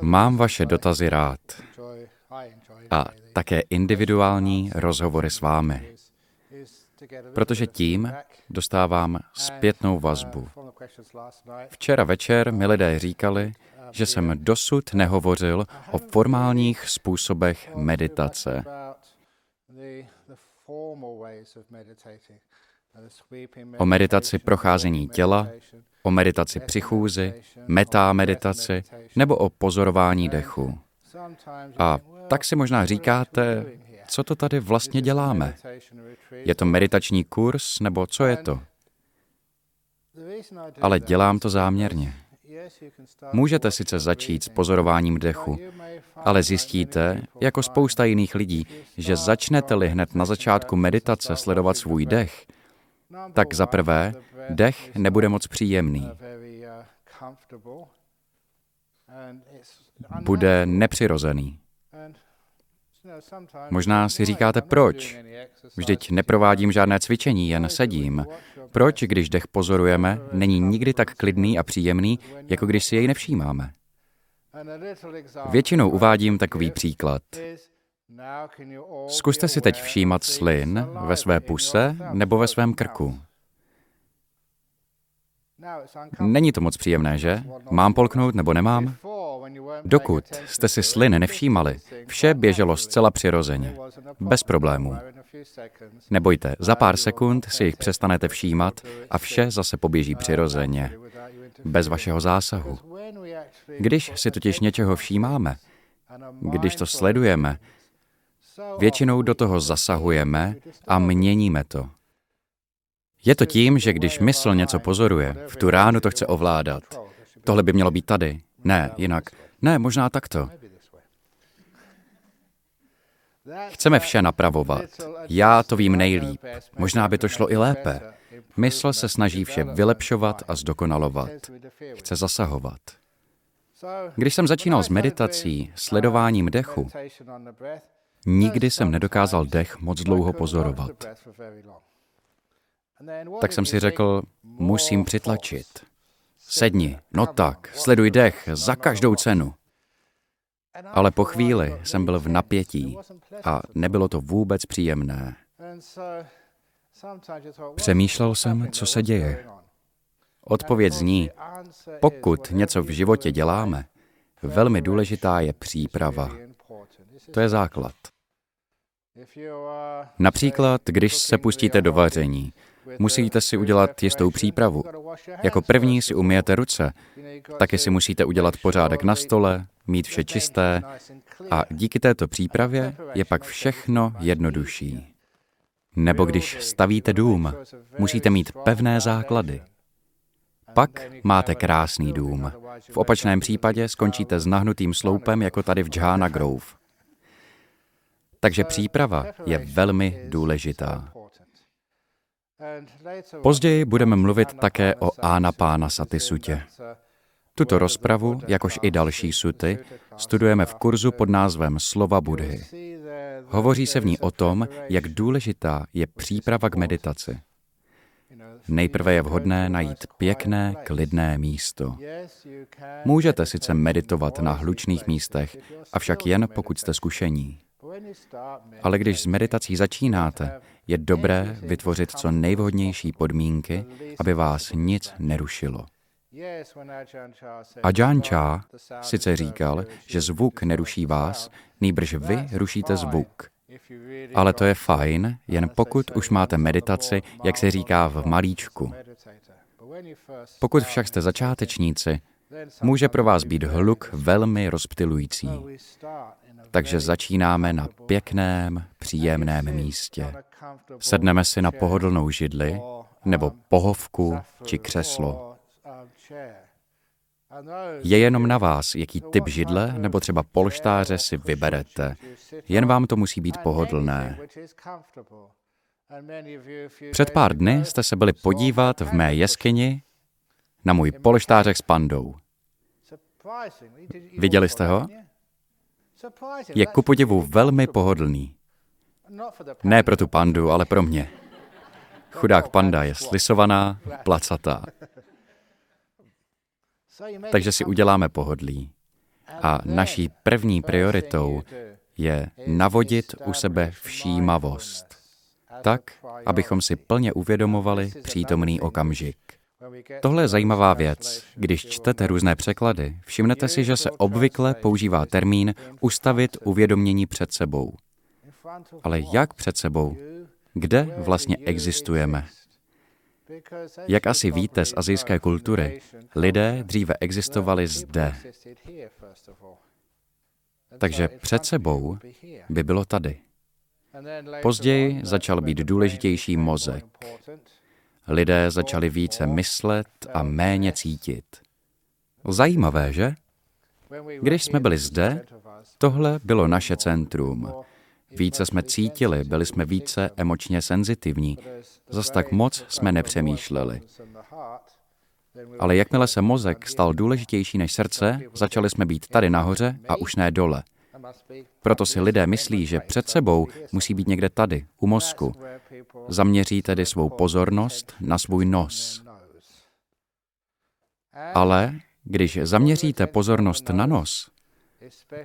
Mám vaše dotazy rád a také individuální rozhovory s vámi, protože tím dostávám zpětnou vazbu. Včera večer mi lidé říkali, že jsem dosud nehovořil o formálních způsobech meditace. O meditaci procházení těla, o meditaci při chůzi, metá meditaci nebo o pozorování dechu. A tak si možná říkáte, co to tady vlastně děláme? Je to meditační kurz nebo co je to? Ale dělám to záměrně. Můžete sice začít s pozorováním dechu, ale zjistíte, jako spousta jiných lidí, že začnete-li hned na začátku meditace sledovat svůj dech, tak za prvé, dech nebude moc příjemný. Bude nepřirozený. Možná si říkáte, proč? Vždyť neprovádím žádné cvičení, jen sedím. Proč, když dech pozorujeme, není nikdy tak klidný a příjemný, jako když si jej nevšímáme? Většinou uvádím takový příklad. Zkuste si teď všímat slin ve své puse nebo ve svém krku. Není to moc příjemné, že? Mám polknout nebo nemám? Dokud jste si slin nevšímali, vše běželo zcela přirozeně, bez problémů. Nebojte, za pár sekund si jich přestanete všímat a vše zase poběží přirozeně, bez vašeho zásahu. Když si totiž něčeho všímáme, když to sledujeme, většinou do toho zasahujeme a měníme to. Je to tím, že když mysl něco pozoruje, v tu ránu to chce ovládat. Tohle by mělo být tady. Ne, jinak. Ne, možná takto. Chceme vše napravovat. Já to vím nejlíp. Možná by to šlo i lépe. Mysl se snaží vše vylepšovat a zdokonalovat. Chce zasahovat. Když jsem začínal s meditací, sledováním dechu, nikdy jsem nedokázal dech moc dlouho pozorovat. Tak jsem si řekl, musím přitlačit. Sedni, no tak, sleduj dech za každou cenu. Ale po chvíli jsem byl v napětí a nebylo to vůbec příjemné. Přemýšlel jsem, co se děje. Odpověď zní, pokud něco v životě děláme, velmi důležitá je příprava. To je základ. Například, když se pustíte do vaření, musíte si udělat jistou přípravu. Jako první si umijete ruce, taky si musíte udělat pořádek na stole, mít vše čisté a díky této přípravě je pak všechno jednodušší. Nebo když stavíte dům, musíte mít pevné základy. Pak máte krásný dům. V opačném případě skončíte s nahnutým sloupem jako tady v Džhána Grove. Takže příprava je velmi důležitá. Později budeme mluvit také o Pána Saty sutě. Tuto rozpravu, jakož i další suty, studujeme v kurzu pod názvem Slova Budhy. Hovoří se v ní o tom, jak důležitá je příprava k meditaci. Nejprve je vhodné najít pěkné, klidné místo. Můžete sice meditovat na hlučných místech, avšak jen pokud jste zkušení. Ale když s meditací začínáte, je dobré vytvořit co nejvhodnější podmínky, aby vás nic nerušilo. Ajahn Chah sice říkal, že zvuk neruší vás, nýbrž vy rušíte zvuk. Ale to je fajn, jen pokud už máte meditaci, jak se říká v malíčku. Pokud však jste začátečníci, může pro vás být hluk velmi rozptilující. Takže začínáme na pěkném, příjemném místě. Sedneme si na pohodlnou židli, nebo pohovku či křeslo. Je jenom na vás, jaký typ židle nebo třeba polštáře si vyberete. Jen vám to musí být pohodlné. Před pár dny jste se byli podívat v mé jeskyni na můj polštářek s pandou. Viděli jste ho? Je ku podivu velmi pohodlný. Ne pro tu pandu, ale pro mě. Chudák panda je slisovaná, placatá. Takže si uděláme pohodlí. A naší první prioritou je navodit u sebe všímavost, tak, abychom si plně uvědomovali přítomný okamžik. Tohle je zajímavá věc. Když čtete různé překlady, všimnete si, že se obvykle používá termín ustavit uvědomění před sebou. Ale jak před sebou? Kde vlastně existujeme? Jak asi víte z azijské kultury, lidé dříve existovali zde. Takže před sebou by bylo tady. Později začal být důležitější mozek. Lidé začali více myslet a méně cítit. Zajímavé, že? Když jsme byli zde, tohle bylo naše centrum. Více jsme cítili, byli jsme více emočně senzitivní. Zas tak moc jsme nepřemýšleli. Ale jakmile se mozek stal důležitější než srdce, začali jsme být tady nahoře a už ne dole. Proto si lidé myslí, že před sebou musí být někde tady, u mozku. Zaměří tedy svou pozornost na svůj nos. Ale když zaměříte pozornost na nos,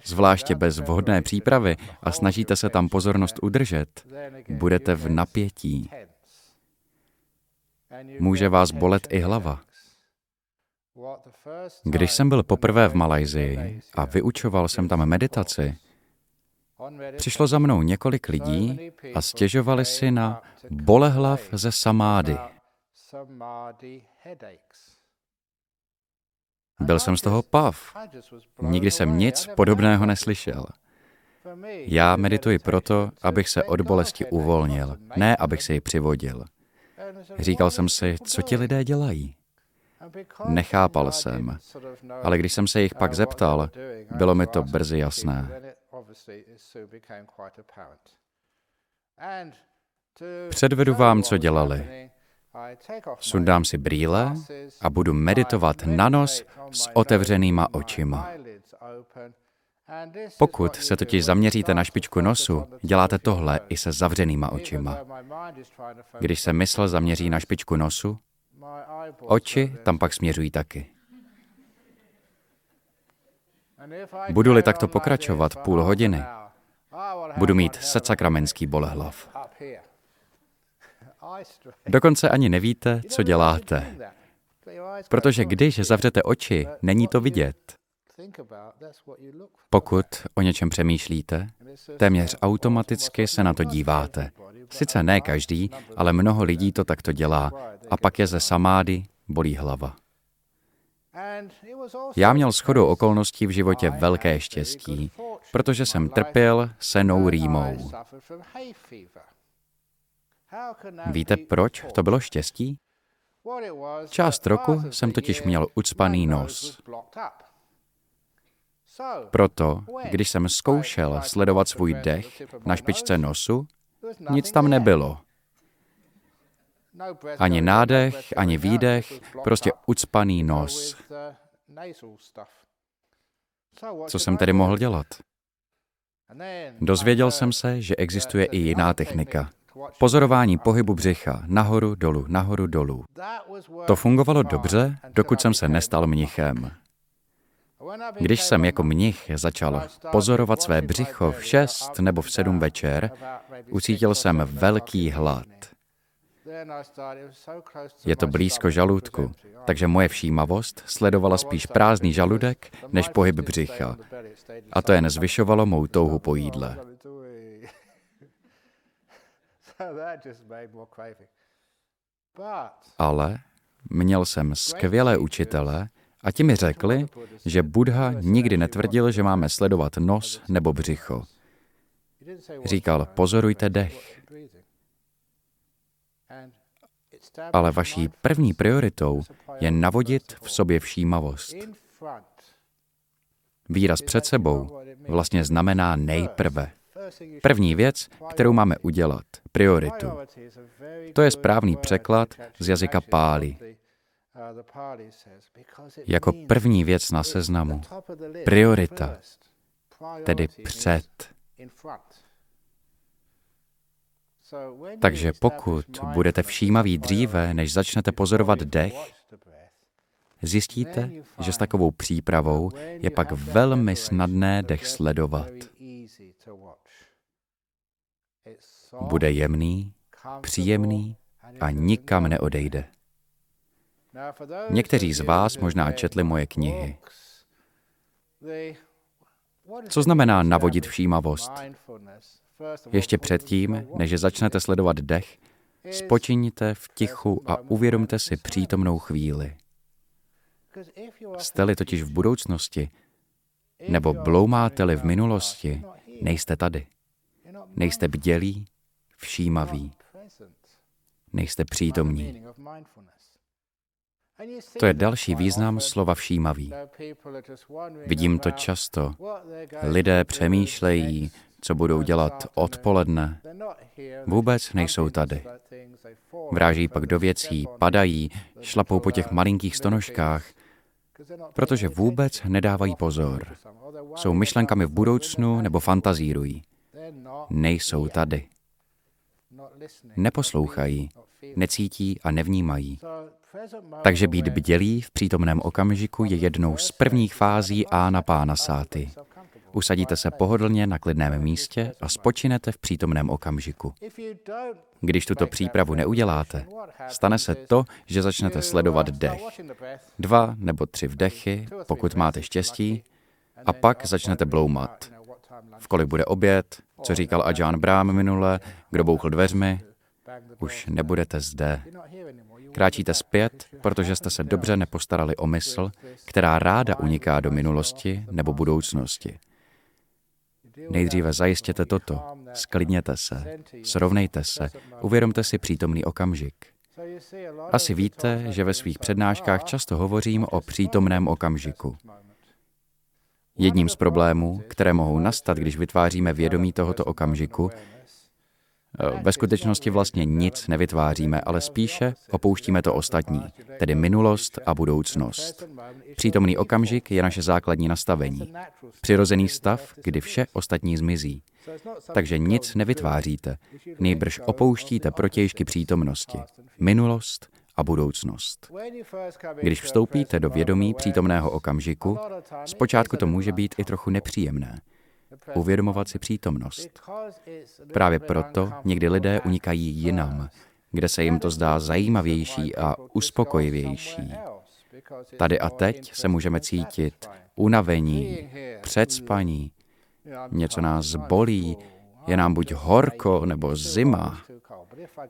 zvláště bez vhodné přípravy a snažíte se tam pozornost udržet, budete v napětí. Může vás bolet i hlava. Když jsem byl poprvé v Malajzii a vyučoval jsem tam meditaci, přišlo za mnou několik lidí a stěžovali si na bolehlav ze samády. Byl jsem z toho pav. Nikdy jsem nic podobného neslyšel. Já medituji proto, abych se od bolesti uvolnil, ne abych se ji přivodil. Říkal jsem si, co ti lidé dělají. Nechápal jsem, ale když jsem se jich pak zeptal, bylo mi to brzy jasné. Předvedu vám, co dělali. Sundám si brýle a budu meditovat na nos s otevřenýma očima. Pokud se totiž zaměříte na špičku nosu, děláte tohle i se zavřenýma očima. Když se mysl zaměří na špičku nosu, oči tam pak směřují taky. Budu-li takto pokračovat půl hodiny, budu mít secakramenský bolehlav. Dokonce ani nevíte, co děláte. Protože když zavřete oči, není to vidět. Pokud o něčem přemýšlíte, téměř automaticky se na to díváte. Sice ne každý, ale mnoho lidí to takto dělá a pak je ze samády bolí hlava. Já měl shodou okolností v životě velké štěstí, protože jsem trpěl senou rýmou. Víte, proč to bylo štěstí? Část roku jsem totiž měl ucpaný nos. Proto, když jsem zkoušel sledovat svůj dech na špičce nosu, nic tam nebylo. Ani nádech, ani výdech, prostě ucpaný nos. Co jsem tedy mohl dělat? Dozvěděl jsem se, že existuje i jiná technika. Pozorování pohybu břicha, nahoru, dolu, nahoru, dolů. To fungovalo dobře, dokud jsem se nestal mnichem. Když jsem jako mnich začal pozorovat své břicho v šest nebo v sedm večer, ucítil jsem velký hlad. Je to blízko žaludku, takže moje všímavost sledovala spíš prázdný žaludek než pohyb břicha. A to jen zvyšovalo mou touhu po jídle. Ale měl jsem skvělé učitele a ti mi řekli, že Buddha nikdy netvrdil, že máme sledovat nos nebo břicho. Říkal, pozorujte dech. Ale vaší první prioritou je navodit v sobě všímavost. Výraz před sebou vlastně znamená nejprve. První věc, kterou máme udělat, prioritu. To je správný překlad z jazyka páli. Jako první věc na seznamu. Priorita, tedy před. Takže pokud budete všímaví dříve, než začnete pozorovat dech, zjistíte, že s takovou přípravou je pak velmi snadné dech sledovat. Bude jemný, příjemný a nikam neodejde. Někteří z vás možná četli moje knihy. Co znamená navodit všímavost? Ještě předtím, než začnete sledovat dech, spočiňte v tichu a uvědomte si přítomnou chvíli. Jste-li totiž v budoucnosti, nebo bloumáte-li v minulosti, nejste tady. Nejste bdělí, všímaví. Nejste přítomní. To je další význam slova všímavý. Vidím to často. Lidé přemýšlejí, co budou dělat odpoledne. Vůbec nejsou tady. Vráží pak do věcí, padají, šlapou po těch malinkých stonožkách, protože vůbec nedávají pozor. Jsou myšlenkami v budoucnu nebo fantazírují. Nejsou tady. Neposlouchají, necítí a nevnímají. Takže být bdělý v přítomném okamžiku je jednou z prvních fází A na pána sáty. Usadíte se pohodlně na klidném místě a spočinete v přítomném okamžiku. Když tuto přípravu neuděláte, stane se to, že začnete sledovat dech. Dva nebo tři vdechy, pokud máte štěstí, a pak začnete bloumat. V kolik bude oběd, co říkal Ajahn Brám minule, kdo bouchl dveřmi, už nebudete zde. Kráčíte zpět, protože jste se dobře nepostarali o mysl, která ráda uniká do minulosti nebo budoucnosti. Nejdříve zajistěte toto, sklidněte se, srovnejte se, uvědomte si přítomný okamžik. Asi víte, že ve svých přednáškách často hovořím o přítomném okamžiku. Jedním z problémů, které mohou nastat, když vytváříme vědomí tohoto okamžiku, ve skutečnosti vlastně nic nevytváříme, ale spíše opouštíme to ostatní, tedy minulost a budoucnost. Přítomný okamžik je naše základní nastavení. Přirozený stav, kdy vše ostatní zmizí. Takže nic nevytváříte, nejbrž opouštíte protějšky přítomnosti, minulost a budoucnost. Když vstoupíte do vědomí přítomného okamžiku, zpočátku to může být i trochu nepříjemné uvědomovat si přítomnost. Právě proto někdy lidé unikají jinam, kde se jim to zdá zajímavější a uspokojivější. Tady a teď se můžeme cítit unavení, předspaní, něco nás bolí, je nám buď horko nebo zima.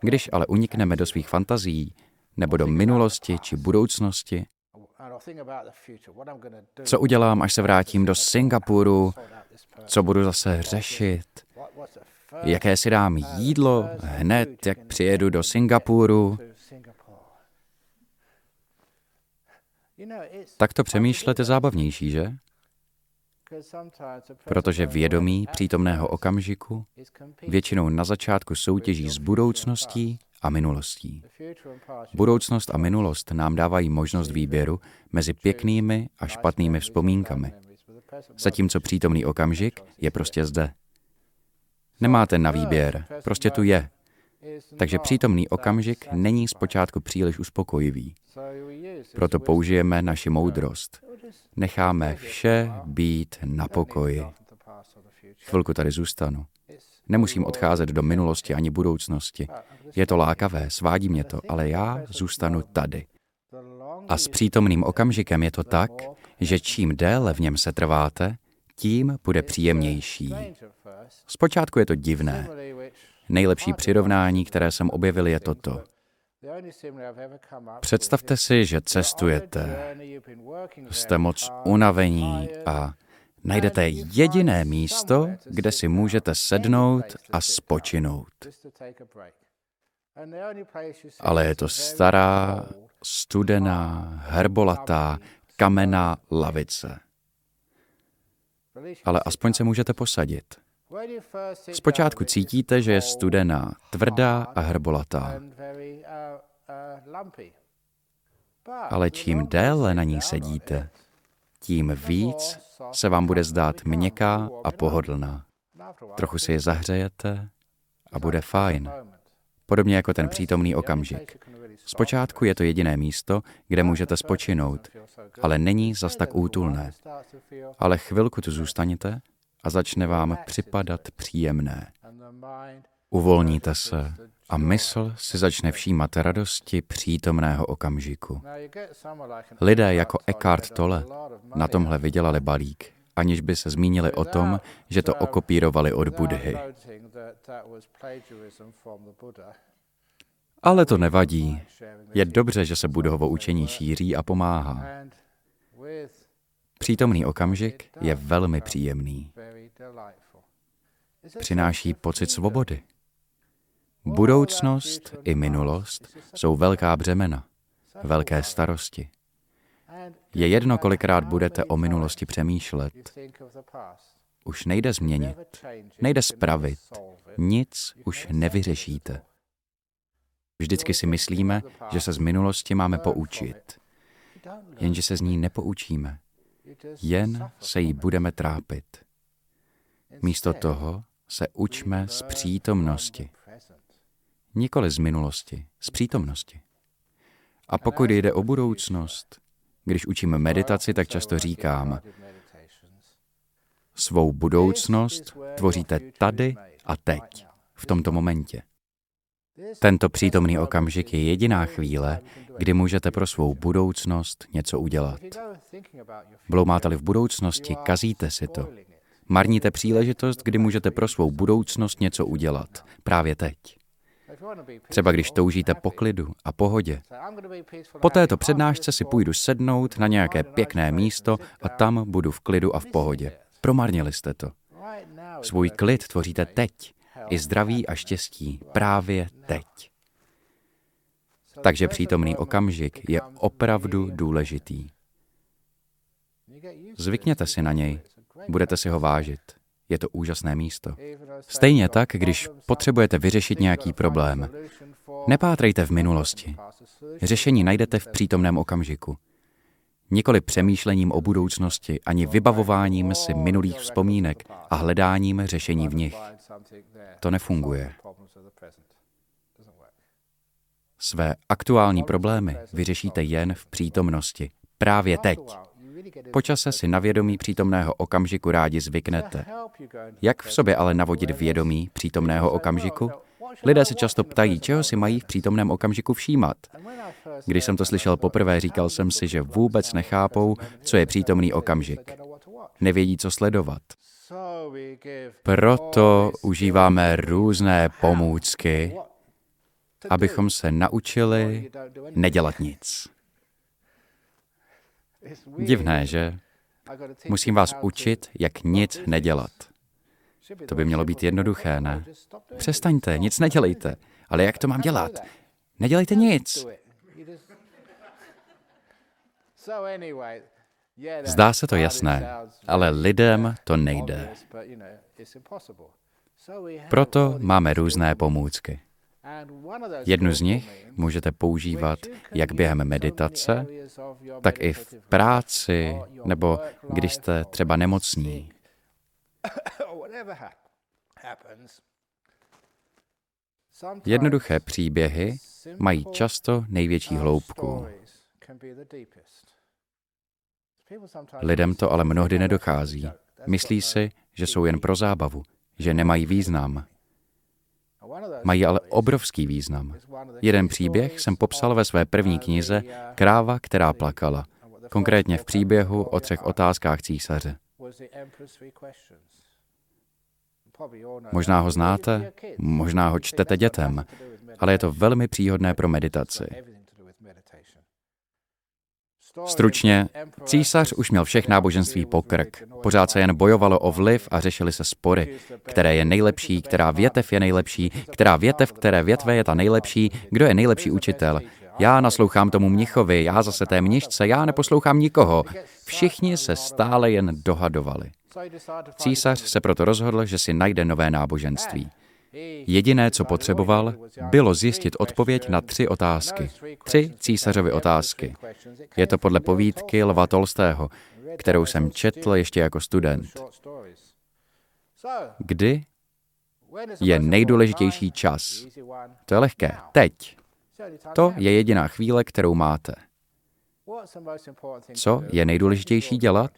Když ale unikneme do svých fantazí, nebo do minulosti či budoucnosti, co udělám, až se vrátím do Singapuru, co budu zase řešit, jaké si dám jídlo hned, jak přijedu do Singapuru. Tak to přemýšlet je zábavnější, že? Protože vědomí přítomného okamžiku většinou na začátku soutěží s budoucností a minulostí. Budoucnost a minulost nám dávají možnost výběru mezi pěknými a špatnými vzpomínkami zatímco přítomný okamžik je prostě zde. Nemáte na výběr, prostě tu je. Takže přítomný okamžik není zpočátku příliš uspokojivý. Proto použijeme naši moudrost. Necháme vše být na pokoji. Chvilku tady zůstanu. Nemusím odcházet do minulosti ani budoucnosti. Je to lákavé, svádí mě to, ale já zůstanu tady. A s přítomným okamžikem je to tak, že čím déle v něm se trváte, tím bude příjemnější. Zpočátku je to divné. Nejlepší přirovnání, které jsem objevil, je toto. Představte si, že cestujete, jste moc unavení a najdete jediné místo, kde si můžete sednout a spočinout. Ale je to stará, studená, herbolatá, kamenná lavice. Ale aspoň se můžete posadit. Zpočátku cítíte, že je studená, tvrdá a hrbolatá. Ale čím déle na ní sedíte, tím víc se vám bude zdát měkká a pohodlná. Trochu si je zahřejete a bude fajn. Podobně jako ten přítomný okamžik. Zpočátku je to jediné místo, kde můžete spočinout, ale není zas tak útulné. Ale chvilku tu zůstaněte a začne vám připadat příjemné. Uvolníte se a mysl si začne všímat radosti přítomného okamžiku. Lidé jako Eckhart Tolle na tomhle vydělali balík, aniž by se zmínili o tom, že to okopírovali od Budhy. Ale to nevadí. Je dobře, že se budhovo učení šíří a pomáhá. Přítomný okamžik je velmi příjemný. Přináší pocit svobody. Budoucnost i minulost jsou velká břemena, velké starosti. Je jedno, kolikrát budete o minulosti přemýšlet. Už nejde změnit, nejde spravit, nic už nevyřešíte. Vždycky si myslíme, že se z minulosti máme poučit. Jenže se z ní nepoučíme. Jen se jí budeme trápit. Místo toho se učme z přítomnosti. Nikoli z minulosti, z přítomnosti. A pokud jde o budoucnost, když učíme meditaci, tak často říkám, svou budoucnost tvoříte tady a teď, v tomto momentě. Tento přítomný okamžik je jediná chvíle, kdy můžete pro svou budoucnost něco udělat. Bloumáte-li v budoucnosti, kazíte si to. Marníte příležitost, kdy můžete pro svou budoucnost něco udělat. Právě teď. Třeba když toužíte po klidu a pohodě. Po této přednášce si půjdu sednout na nějaké pěkné místo a tam budu v klidu a v pohodě. Promarnili jste to. Svůj klid tvoříte teď. I zdraví a štěstí právě teď. Takže přítomný okamžik je opravdu důležitý. Zvykněte si na něj, budete si ho vážit. Je to úžasné místo. Stejně tak, když potřebujete vyřešit nějaký problém. Nepátrejte v minulosti. Řešení najdete v přítomném okamžiku. Nikoli přemýšlením o budoucnosti, ani vybavováním si minulých vzpomínek a hledáním řešení v nich. To nefunguje. Své aktuální problémy vyřešíte jen v přítomnosti. Právě teď. Počase si na vědomí přítomného okamžiku rádi zvyknete. Jak v sobě ale navodit vědomí přítomného okamžiku? Lidé se často ptají, čeho si mají v přítomném okamžiku všímat. Když jsem to slyšel poprvé, říkal jsem si, že vůbec nechápou, co je přítomný okamžik. Nevědí, co sledovat. Proto užíváme různé pomůcky, abychom se naučili nedělat nic. Divné, že? Musím vás učit, jak nic nedělat. To by mělo být jednoduché, ne? Přestaňte, nic nedělejte. Ale jak to mám dělat? Nedělejte nic. Zdá se to jasné, ale lidem to nejde. Proto máme různé pomůcky. Jednu z nich můžete používat jak během meditace, tak i v práci nebo když jste třeba nemocní. Jednoduché příběhy mají často největší hloubku. Lidem to ale mnohdy nedochází. Myslí si, že jsou jen pro zábavu, že nemají význam. Mají ale obrovský význam. Jeden příběh jsem popsal ve své první knize Kráva, která plakala. Konkrétně v příběhu o třech otázkách císaře. Možná ho znáte, možná ho čtete dětem, ale je to velmi příhodné pro meditaci. Stručně, císař už měl všech náboženství pokrk. Pořád se jen bojovalo o vliv a řešili se spory. Které je nejlepší, která větev je nejlepší, která větev, které větve je ta nejlepší, kdo je nejlepší učitel. Já naslouchám tomu mnichovi, já zase té mnišce, já neposlouchám nikoho. Všichni se stále jen dohadovali. Císař se proto rozhodl, že si najde nové náboženství. Jediné, co potřeboval, bylo zjistit odpověď na tři otázky. Tři císařovy otázky. Je to podle povídky Lva Tolstého, kterou jsem četl ještě jako student. Kdy je nejdůležitější čas? To je lehké. Teď. To je jediná chvíle, kterou máte. Co je nejdůležitější dělat?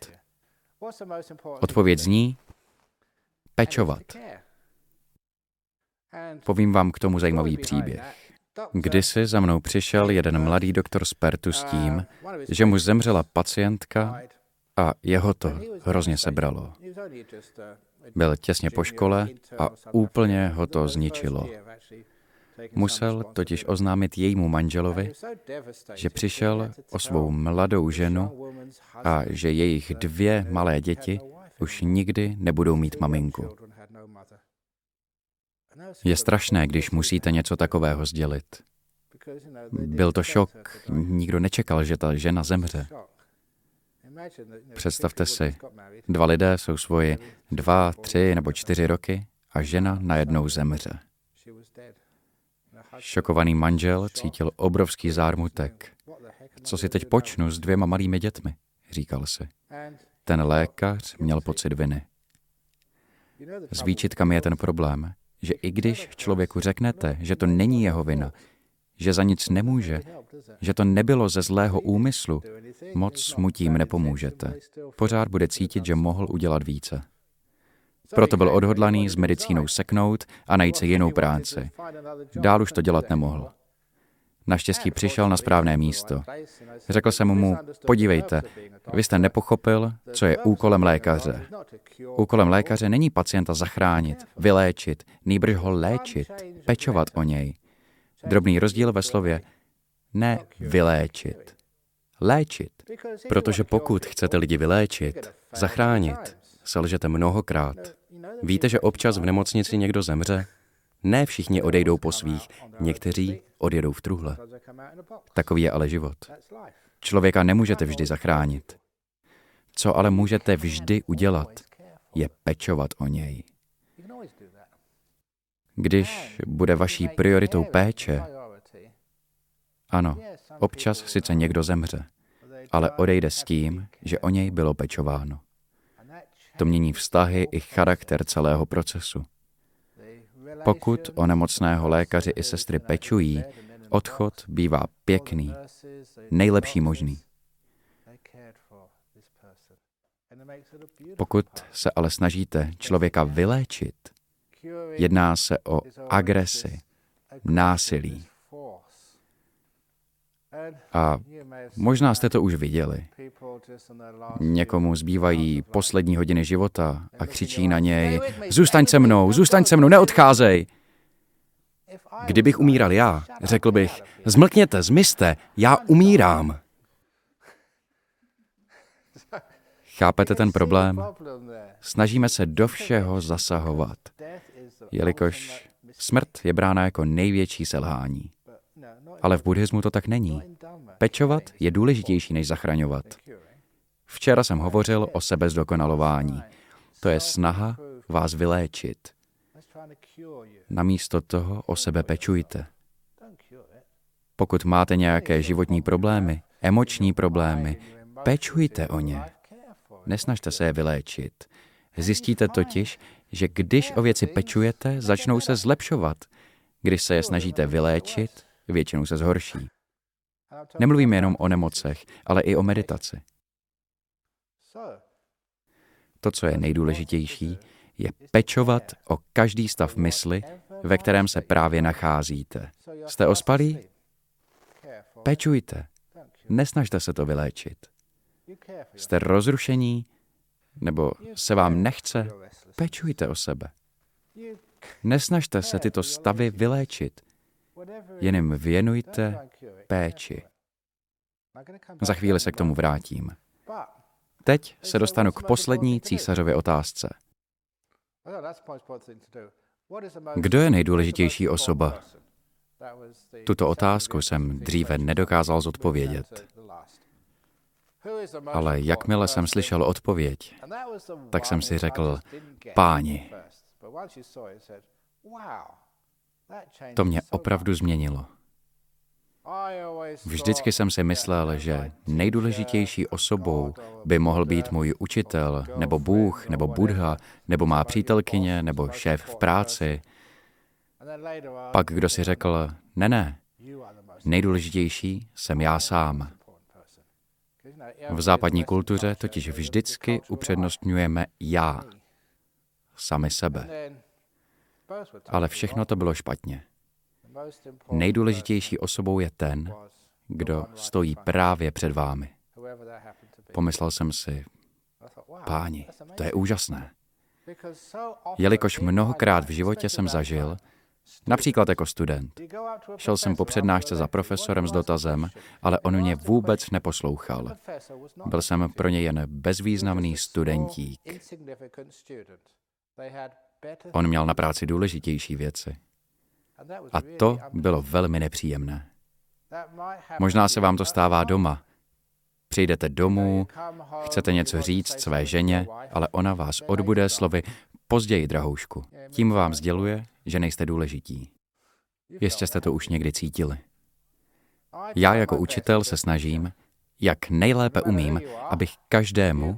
Odpověď zní pečovat. Povím vám k tomu zajímavý příběh. Kdysi za mnou přišel jeden mladý doktor z Pertu s tím, že mu zemřela pacientka a jeho to hrozně sebralo. Byl těsně po škole a úplně ho to zničilo. Musel totiž oznámit jejímu manželovi, že přišel o svou mladou ženu a že jejich dvě malé děti už nikdy nebudou mít maminku. Je strašné, když musíte něco takového sdělit. Byl to šok. Nikdo nečekal, že ta žena zemře. Představte si, dva lidé jsou svoji dva, tři nebo čtyři roky a žena najednou zemře. Šokovaný manžel cítil obrovský zármutek. Co si teď počnu s dvěma malými dětmi, říkal si. Ten lékař měl pocit viny. S výčitkami je ten problém, že i když člověku řeknete, že to není jeho vina, že za nic nemůže, že to nebylo ze zlého úmyslu, moc mu tím nepomůžete. Pořád bude cítit, že mohl udělat více. Proto byl odhodlaný s medicínou seknout a najít si jinou práci. Dál už to dělat nemohl. Naštěstí přišel na správné místo. Řekl jsem mu, podívejte, vy jste nepochopil, co je úkolem lékaře. Úkolem lékaře není pacienta zachránit, vyléčit, nýbrž ho léčit, pečovat o něj. Drobný rozdíl ve slově ne vyléčit. Léčit. Protože pokud chcete lidi vyléčit, zachránit, selžete mnohokrát. Víte, že občas v nemocnici někdo zemře? Ne všichni odejdou po svých, někteří odjedou v truhle. Takový je ale život. Člověka nemůžete vždy zachránit. Co ale můžete vždy udělat, je pečovat o něj. Když bude vaší prioritou péče, ano, občas sice někdo zemře, ale odejde s tím, že o něj bylo pečováno. To mění vztahy i charakter celého procesu. Pokud o nemocného lékaři i sestry pečují, odchod bývá pěkný, nejlepší možný. Pokud se ale snažíte člověka vyléčit, jedná se o agresi, násilí. A možná jste to už viděli. Někomu zbývají poslední hodiny života a křičí na něj, zůstaň se mnou, zůstaň se mnou, neodcházej. Kdybych umíral já, řekl bych, zmlkněte, zmizte, já umírám. Chápete ten problém? Snažíme se do všeho zasahovat, jelikož smrt je brána jako největší selhání. Ale v buddhismu to tak není. Pečovat je důležitější než zachraňovat. Včera jsem hovořil o sebezdokonalování. To je snaha vás vyléčit. Namísto toho o sebe pečujte. Pokud máte nějaké životní problémy, emoční problémy, pečujte o ně. Nesnažte se je vyléčit. Zjistíte totiž, že když o věci pečujete, začnou se zlepšovat. Když se je snažíte vyléčit, většinou se zhorší. Nemluvím jenom o nemocech, ale i o meditaci. To, co je nejdůležitější, je pečovat o každý stav mysli, ve kterém se právě nacházíte. Jste ospalí? Pečujte. Nesnažte se to vyléčit. Jste rozrušení? Nebo se vám nechce? Pečujte o sebe. Nesnažte se tyto stavy vyléčit. Jen jim věnujte péči. Za chvíli se k tomu vrátím. Teď se dostanu k poslední císařově otázce. Kdo je nejdůležitější osoba? Tuto otázku jsem dříve nedokázal zodpovědět. Ale jakmile jsem slyšel odpověď, tak jsem si řekl, páni, to mě opravdu změnilo. Vždycky jsem si myslel, že nejdůležitější osobou by mohl být můj učitel, nebo Bůh, nebo Buddha, nebo má přítelkyně, nebo šéf v práci. Pak kdo si řekl, ne, ne, Nejdůležitější jsem já sám. V západní kultuře totiž vždycky upřednostňujeme já, sami sebe. Ale všechno to bylo špatně. Nejdůležitější osobou je ten, kdo stojí právě před vámi. Pomyslel jsem si, páni, to je úžasné. Jelikož mnohokrát v životě jsem zažil, například jako student, šel jsem po přednášce za profesorem s dotazem, ale on mě vůbec neposlouchal. Byl jsem pro ně jen bezvýznamný studentík. On měl na práci důležitější věci. A to bylo velmi nepříjemné. Možná se vám to stává doma. Přijdete domů, chcete něco říct své ženě, ale ona vás odbude slovy později, drahoušku. Tím vám sděluje, že nejste důležití. Jistě jste to už někdy cítili. Já jako učitel se snažím, jak nejlépe umím, abych každému,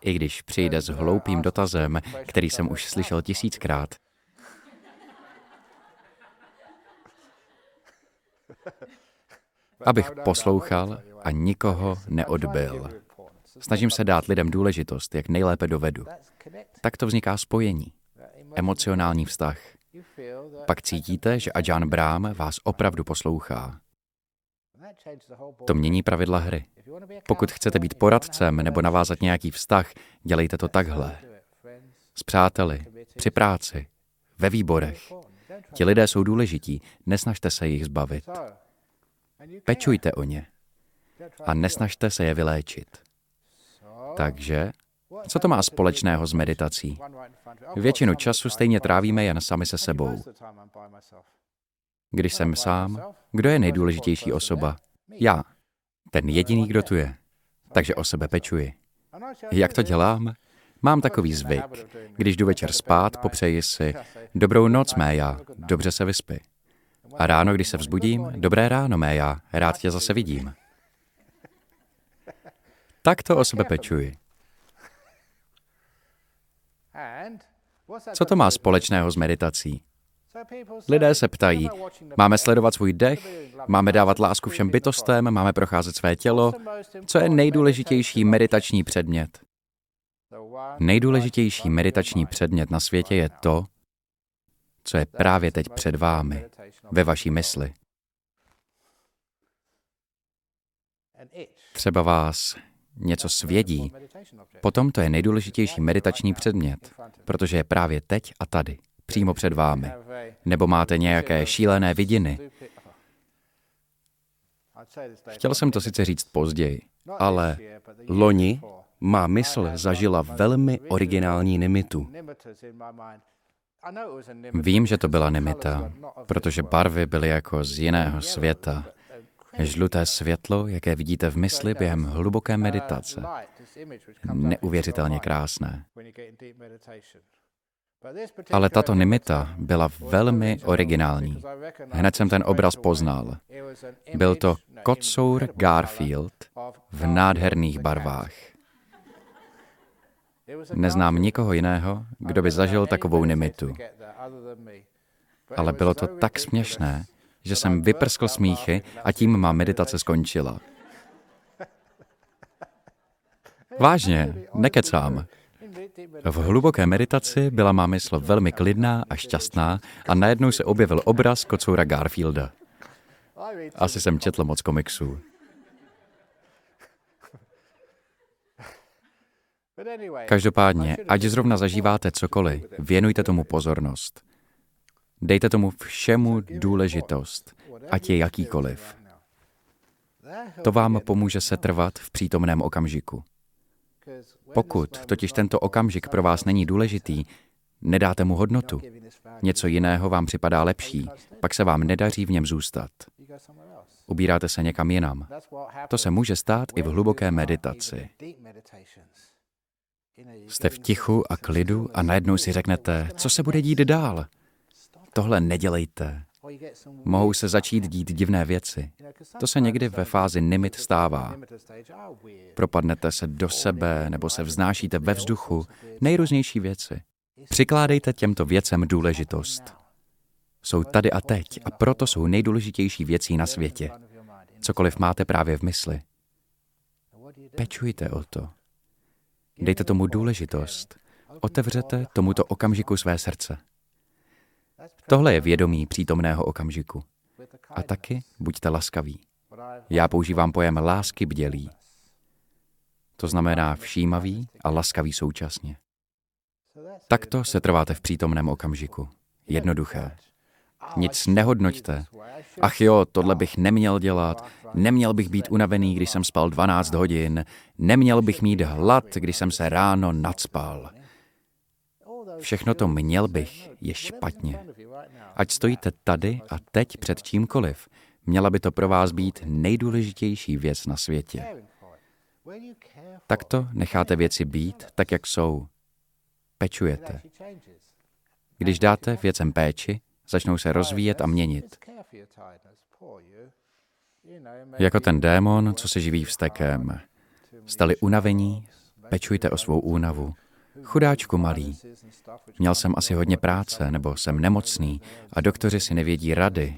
i když přijde s hloupým dotazem, který jsem už slyšel tisíckrát, abych poslouchal a nikoho neodbil. Snažím se dát lidem důležitost, jak nejlépe dovedu. Tak to vzniká spojení, emocionální vztah. Pak cítíte, že Ajahn Brám vás opravdu poslouchá. To mění pravidla hry. Pokud chcete být poradcem nebo navázat nějaký vztah, dělejte to takhle. S přáteli, při práci, ve výborech. Ti lidé jsou důležití, nesnažte se jich zbavit. Pečujte o ně a nesnažte se je vyléčit. Takže, co to má společného s meditací? Většinu času stejně trávíme jen sami se sebou. Když jsem sám, kdo je nejdůležitější osoba? Já. Ten jediný, kdo tu je. Takže o sebe pečuji. Jak to dělám? Mám takový zvyk. Když jdu večer spát, popřeji si dobrou noc, mé já, dobře se vyspy. A ráno, když se vzbudím, dobré ráno, mé já, rád tě zase vidím. Tak to o sebe pečuji. Co to má společného s meditací? Lidé se ptají, máme sledovat svůj dech, máme dávat lásku všem bytostem, máme procházet své tělo. Co je nejdůležitější meditační předmět? Nejdůležitější meditační předmět na světě je to, co je právě teď před vámi, ve vaší mysli. Třeba vás něco svědí, potom to je nejdůležitější meditační předmět, protože je právě teď a tady, přímo před vámi. Nebo máte nějaké šílené vidiny. Chtěl jsem to sice říct později, ale loni má mysl zažila velmi originální nimitu. Vím, že to byla nimita, protože barvy byly jako z jiného světa. Žluté světlo, jaké vidíte v mysli během hluboké meditace. Neuvěřitelně krásné. Ale tato nimita byla velmi originální. Hned jsem ten obraz poznal. Byl to kocour Garfield v nádherných barvách. Neznám nikoho jiného, kdo by zažil takovou nimitu. Ale bylo to tak směšné, že jsem vyprskl smíchy a tím má meditace skončila. Vážně, nekecám. V hluboké meditaci byla má mysl velmi klidná a šťastná a najednou se objevil obraz kocoura Garfielda. Asi jsem četl moc komiksů. Každopádně, ať zrovna zažíváte cokoliv, věnujte tomu pozornost. Dejte tomu všemu důležitost, ať je jakýkoliv. To vám pomůže se trvat v přítomném okamžiku. Pokud totiž tento okamžik pro vás není důležitý, nedáte mu hodnotu. Něco jiného vám připadá lepší, pak se vám nedaří v něm zůstat. Ubíráte se někam jinam. To se může stát i v hluboké meditaci. Jste v tichu a klidu a najednou si řeknete, co se bude dít dál. Tohle nedělejte. Mohou se začít dít divné věci. To se někdy ve fázi nimit stává. Propadnete se do sebe nebo se vznášíte ve vzduchu. Nejrůznější věci. Přikládejte těmto věcem důležitost. Jsou tady a teď a proto jsou nejdůležitější věcí na světě. Cokoliv máte právě v mysli. Pečujte o to. Dejte tomu důležitost. Otevřete tomuto okamžiku své srdce. Tohle je vědomí přítomného okamžiku. A taky buďte laskaví. Já používám pojem lásky bdělý. To znamená všímavý a laskavý současně. Takto se trváte v přítomném okamžiku. Jednoduché. Nic nehodnoťte. Ach jo, tohle bych neměl dělat, neměl bych být unavený, když jsem spal 12 hodin, neměl bych mít hlad, když jsem se ráno nadspal. Všechno to měl bych je špatně. Ať stojíte tady a teď před čímkoliv, měla by to pro vás být nejdůležitější věc na světě. Takto necháte věci být tak, jak jsou. Pečujete. Když dáte věcem péči, začnou se rozvíjet a měnit. Jako ten démon, co se živí vstekem. Stali unavení, pečujte o svou únavu. Chudáčku malý. Měl jsem asi hodně práce, nebo jsem nemocný a doktoři si nevědí rady.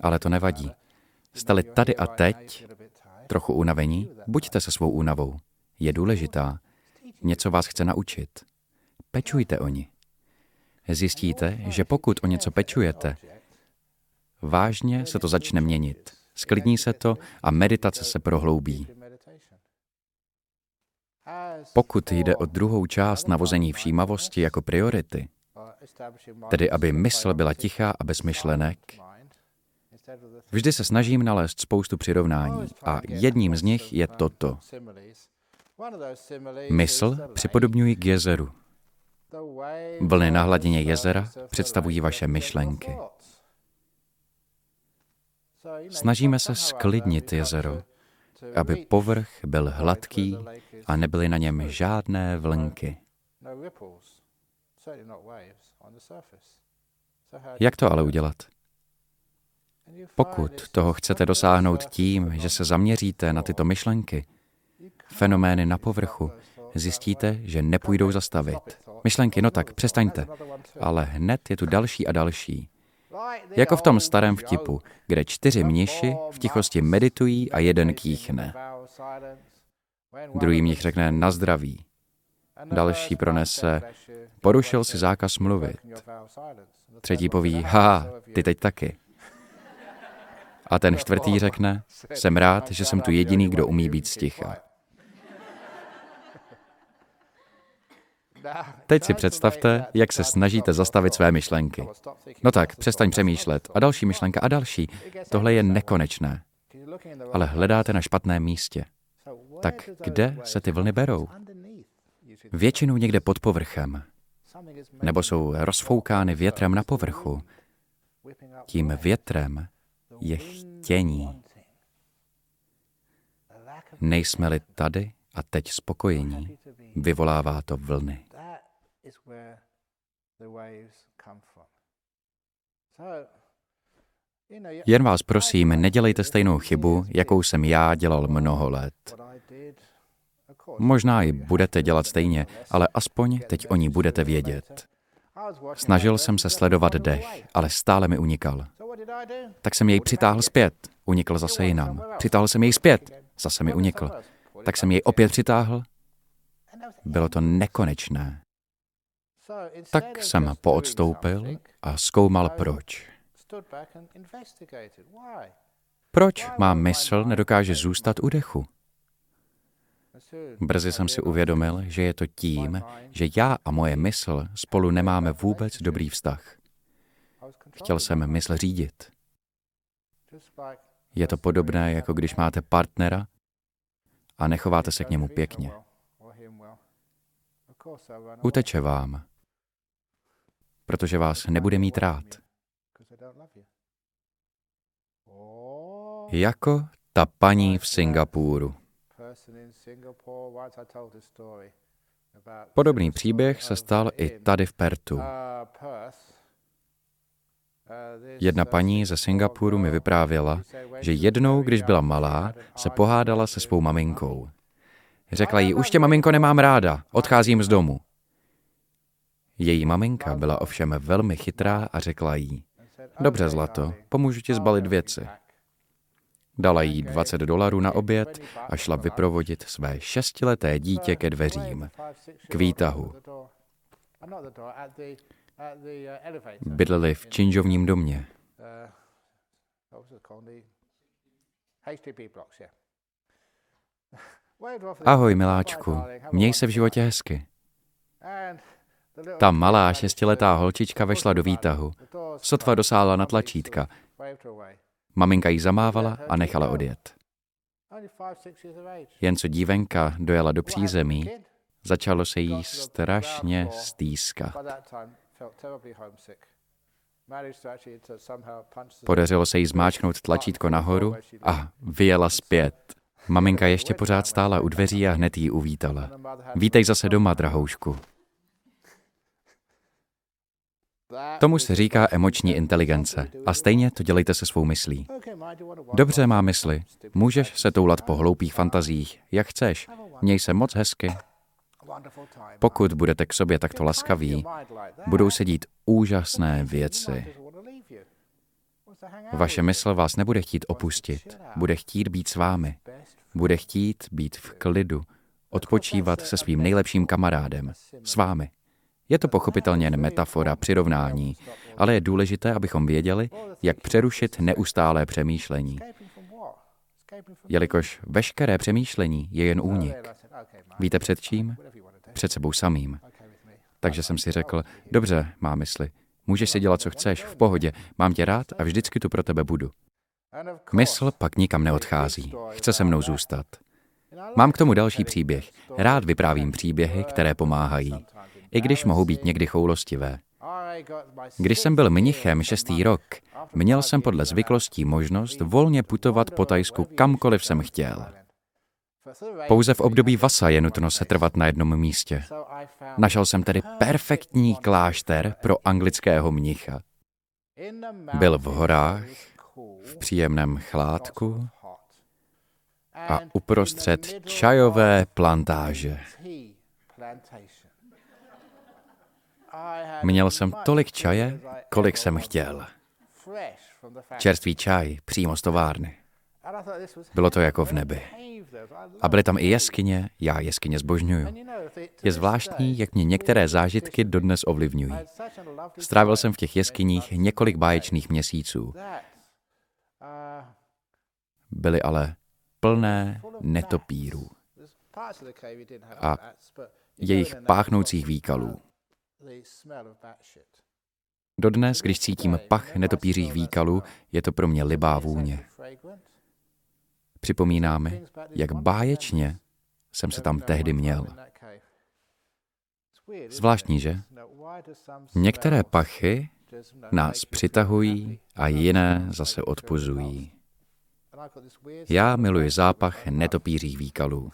Ale to nevadí. Stali tady a teď, trochu unavení, buďte se svou únavou. Je důležitá. Něco vás chce naučit. Pečujte o ní. Zjistíte, že pokud o něco pečujete, vážně se to začne měnit. Sklidní se to a meditace se prohloubí. Pokud jde o druhou část navození všímavosti jako priority, tedy aby mysl byla tichá a bez myšlenek, vždy se snažím nalézt spoustu přirovnání a jedním z nich je toto. Mysl připodobňuji k jezeru. Vlny na hladině jezera představují vaše myšlenky. Snažíme se sklidnit jezero, aby povrch byl hladký a nebyly na něm žádné vlnky. Jak to ale udělat? Pokud toho chcete dosáhnout tím, že se zaměříte na tyto myšlenky, fenomény na povrchu, zjistíte, že nepůjdou zastavit. Myšlenky, no tak, přestaňte. Ale hned je tu další a další. Jako v tom starém vtipu, kde čtyři mniši v tichosti meditují a jeden kýchne. Druhý mnich řekne na zdraví. Další pronese, porušil si zákaz mluvit. Třetí poví, ha, ty teď taky. A ten čtvrtý řekne, jsem rád, že jsem tu jediný, kdo umí být sticha. Teď si představte, jak se snažíte zastavit své myšlenky. No tak, přestaň přemýšlet. A další myšlenka a další. Tohle je nekonečné. Ale hledáte na špatném místě. Tak kde se ty vlny berou? Většinou někde pod povrchem. Nebo jsou rozfoukány větrem na povrchu. Tím větrem je chtění. Nejsme-li tady a teď spokojení, vyvolává to vlny. Jen vás prosím, nedělejte stejnou chybu, jakou jsem já dělal mnoho let. Možná ji budete dělat stejně, ale aspoň teď o ní budete vědět. Snažil jsem se sledovat dech, ale stále mi unikal. Tak jsem jej přitáhl zpět, unikl zase jinam. Přitáhl jsem jej zpět, zase mi unikl. Tak jsem jej opět přitáhl. Bylo to nekonečné. Tak jsem poodstoupil a zkoumal proč. Proč má mysl nedokáže zůstat u dechu? Brzy jsem si uvědomil, že je to tím, že já a moje mysl spolu nemáme vůbec dobrý vztah. Chtěl jsem mysl řídit. Je to podobné, jako když máte partnera a nechováte se k němu pěkně. Uteče vám, protože vás nebude mít rád. Jako ta paní v Singapuru. Podobný příběh se stal i tady v Pertu. Jedna paní ze Singapuru mi vyprávěla, že jednou, když byla malá, se pohádala se svou maminkou. Řekla jí, už tě maminko nemám ráda, odcházím z domu. Její maminka byla ovšem velmi chytrá a řekla jí, dobře zlato, pomůžu ti zbalit věci. Dala jí 20 dolarů na oběd a šla vyprovodit své šestileté dítě ke dveřím, k výtahu. Bydleli v činžovním domě. Ahoj, miláčku, měj se v životě hezky. Ta malá šestiletá holčička vešla do výtahu. Sotva dosáhla na tlačítka. Maminka jí zamávala a nechala odjet. Jen co dívenka dojela do přízemí, začalo se jí strašně stýskat. Podařilo se jí zmáčknout tlačítko nahoru a vyjela zpět. Maminka ještě pořád stála u dveří a hned jí uvítala. Vítej zase doma, drahoušku. Tomu se říká emoční inteligence a stejně to dělejte se svou myslí. Dobře má mysli, můžeš se toulat po hloupých fantazích, jak chceš, měj se moc hezky. Pokud budete k sobě takto laskaví, budou se dít úžasné věci. Vaše mysl vás nebude chtít opustit, bude chtít být s vámi, bude chtít být v klidu, odpočívat se svým nejlepším kamarádem, s vámi. Je to pochopitelně jen metafora, přirovnání, ale je důležité, abychom věděli, jak přerušit neustálé přemýšlení. Jelikož veškeré přemýšlení je jen únik. Víte před čím? Před sebou samým. Takže jsem si řekl, dobře, má mysli, můžeš si dělat, co chceš, v pohodě, mám tě rád a vždycky tu pro tebe budu. Mysl pak nikam neodchází, chce se mnou zůstat. Mám k tomu další příběh. Rád vyprávím příběhy, které pomáhají i když mohou být někdy choulostivé. Když jsem byl mnichem šestý rok, měl jsem podle zvyklostí možnost volně putovat po Tajsku kamkoliv jsem chtěl. Pouze v období Vasa je nutno se trvat na jednom místě. Našel jsem tedy perfektní klášter pro anglického mnicha. Byl v horách, v příjemném chládku a uprostřed čajové plantáže. Měl jsem tolik čaje, kolik jsem chtěl. Čerstvý čaj přímo z továrny. Bylo to jako v nebi. A byly tam i jeskyně, já jeskyně zbožňuju. Je zvláštní, jak mě některé zážitky dodnes ovlivňují. Strávil jsem v těch jeskyních několik báječných měsíců. Byly ale plné netopírů a jejich páchnoucích výkalů. Dodnes, když cítím pach netopířích výkalů, je to pro mě libá vůně. Připomíná mi, jak báječně jsem se tam tehdy měl. Zvláštní, že? Některé pachy nás přitahují a jiné zase odpuzují. Já miluji zápach netopířích výkalů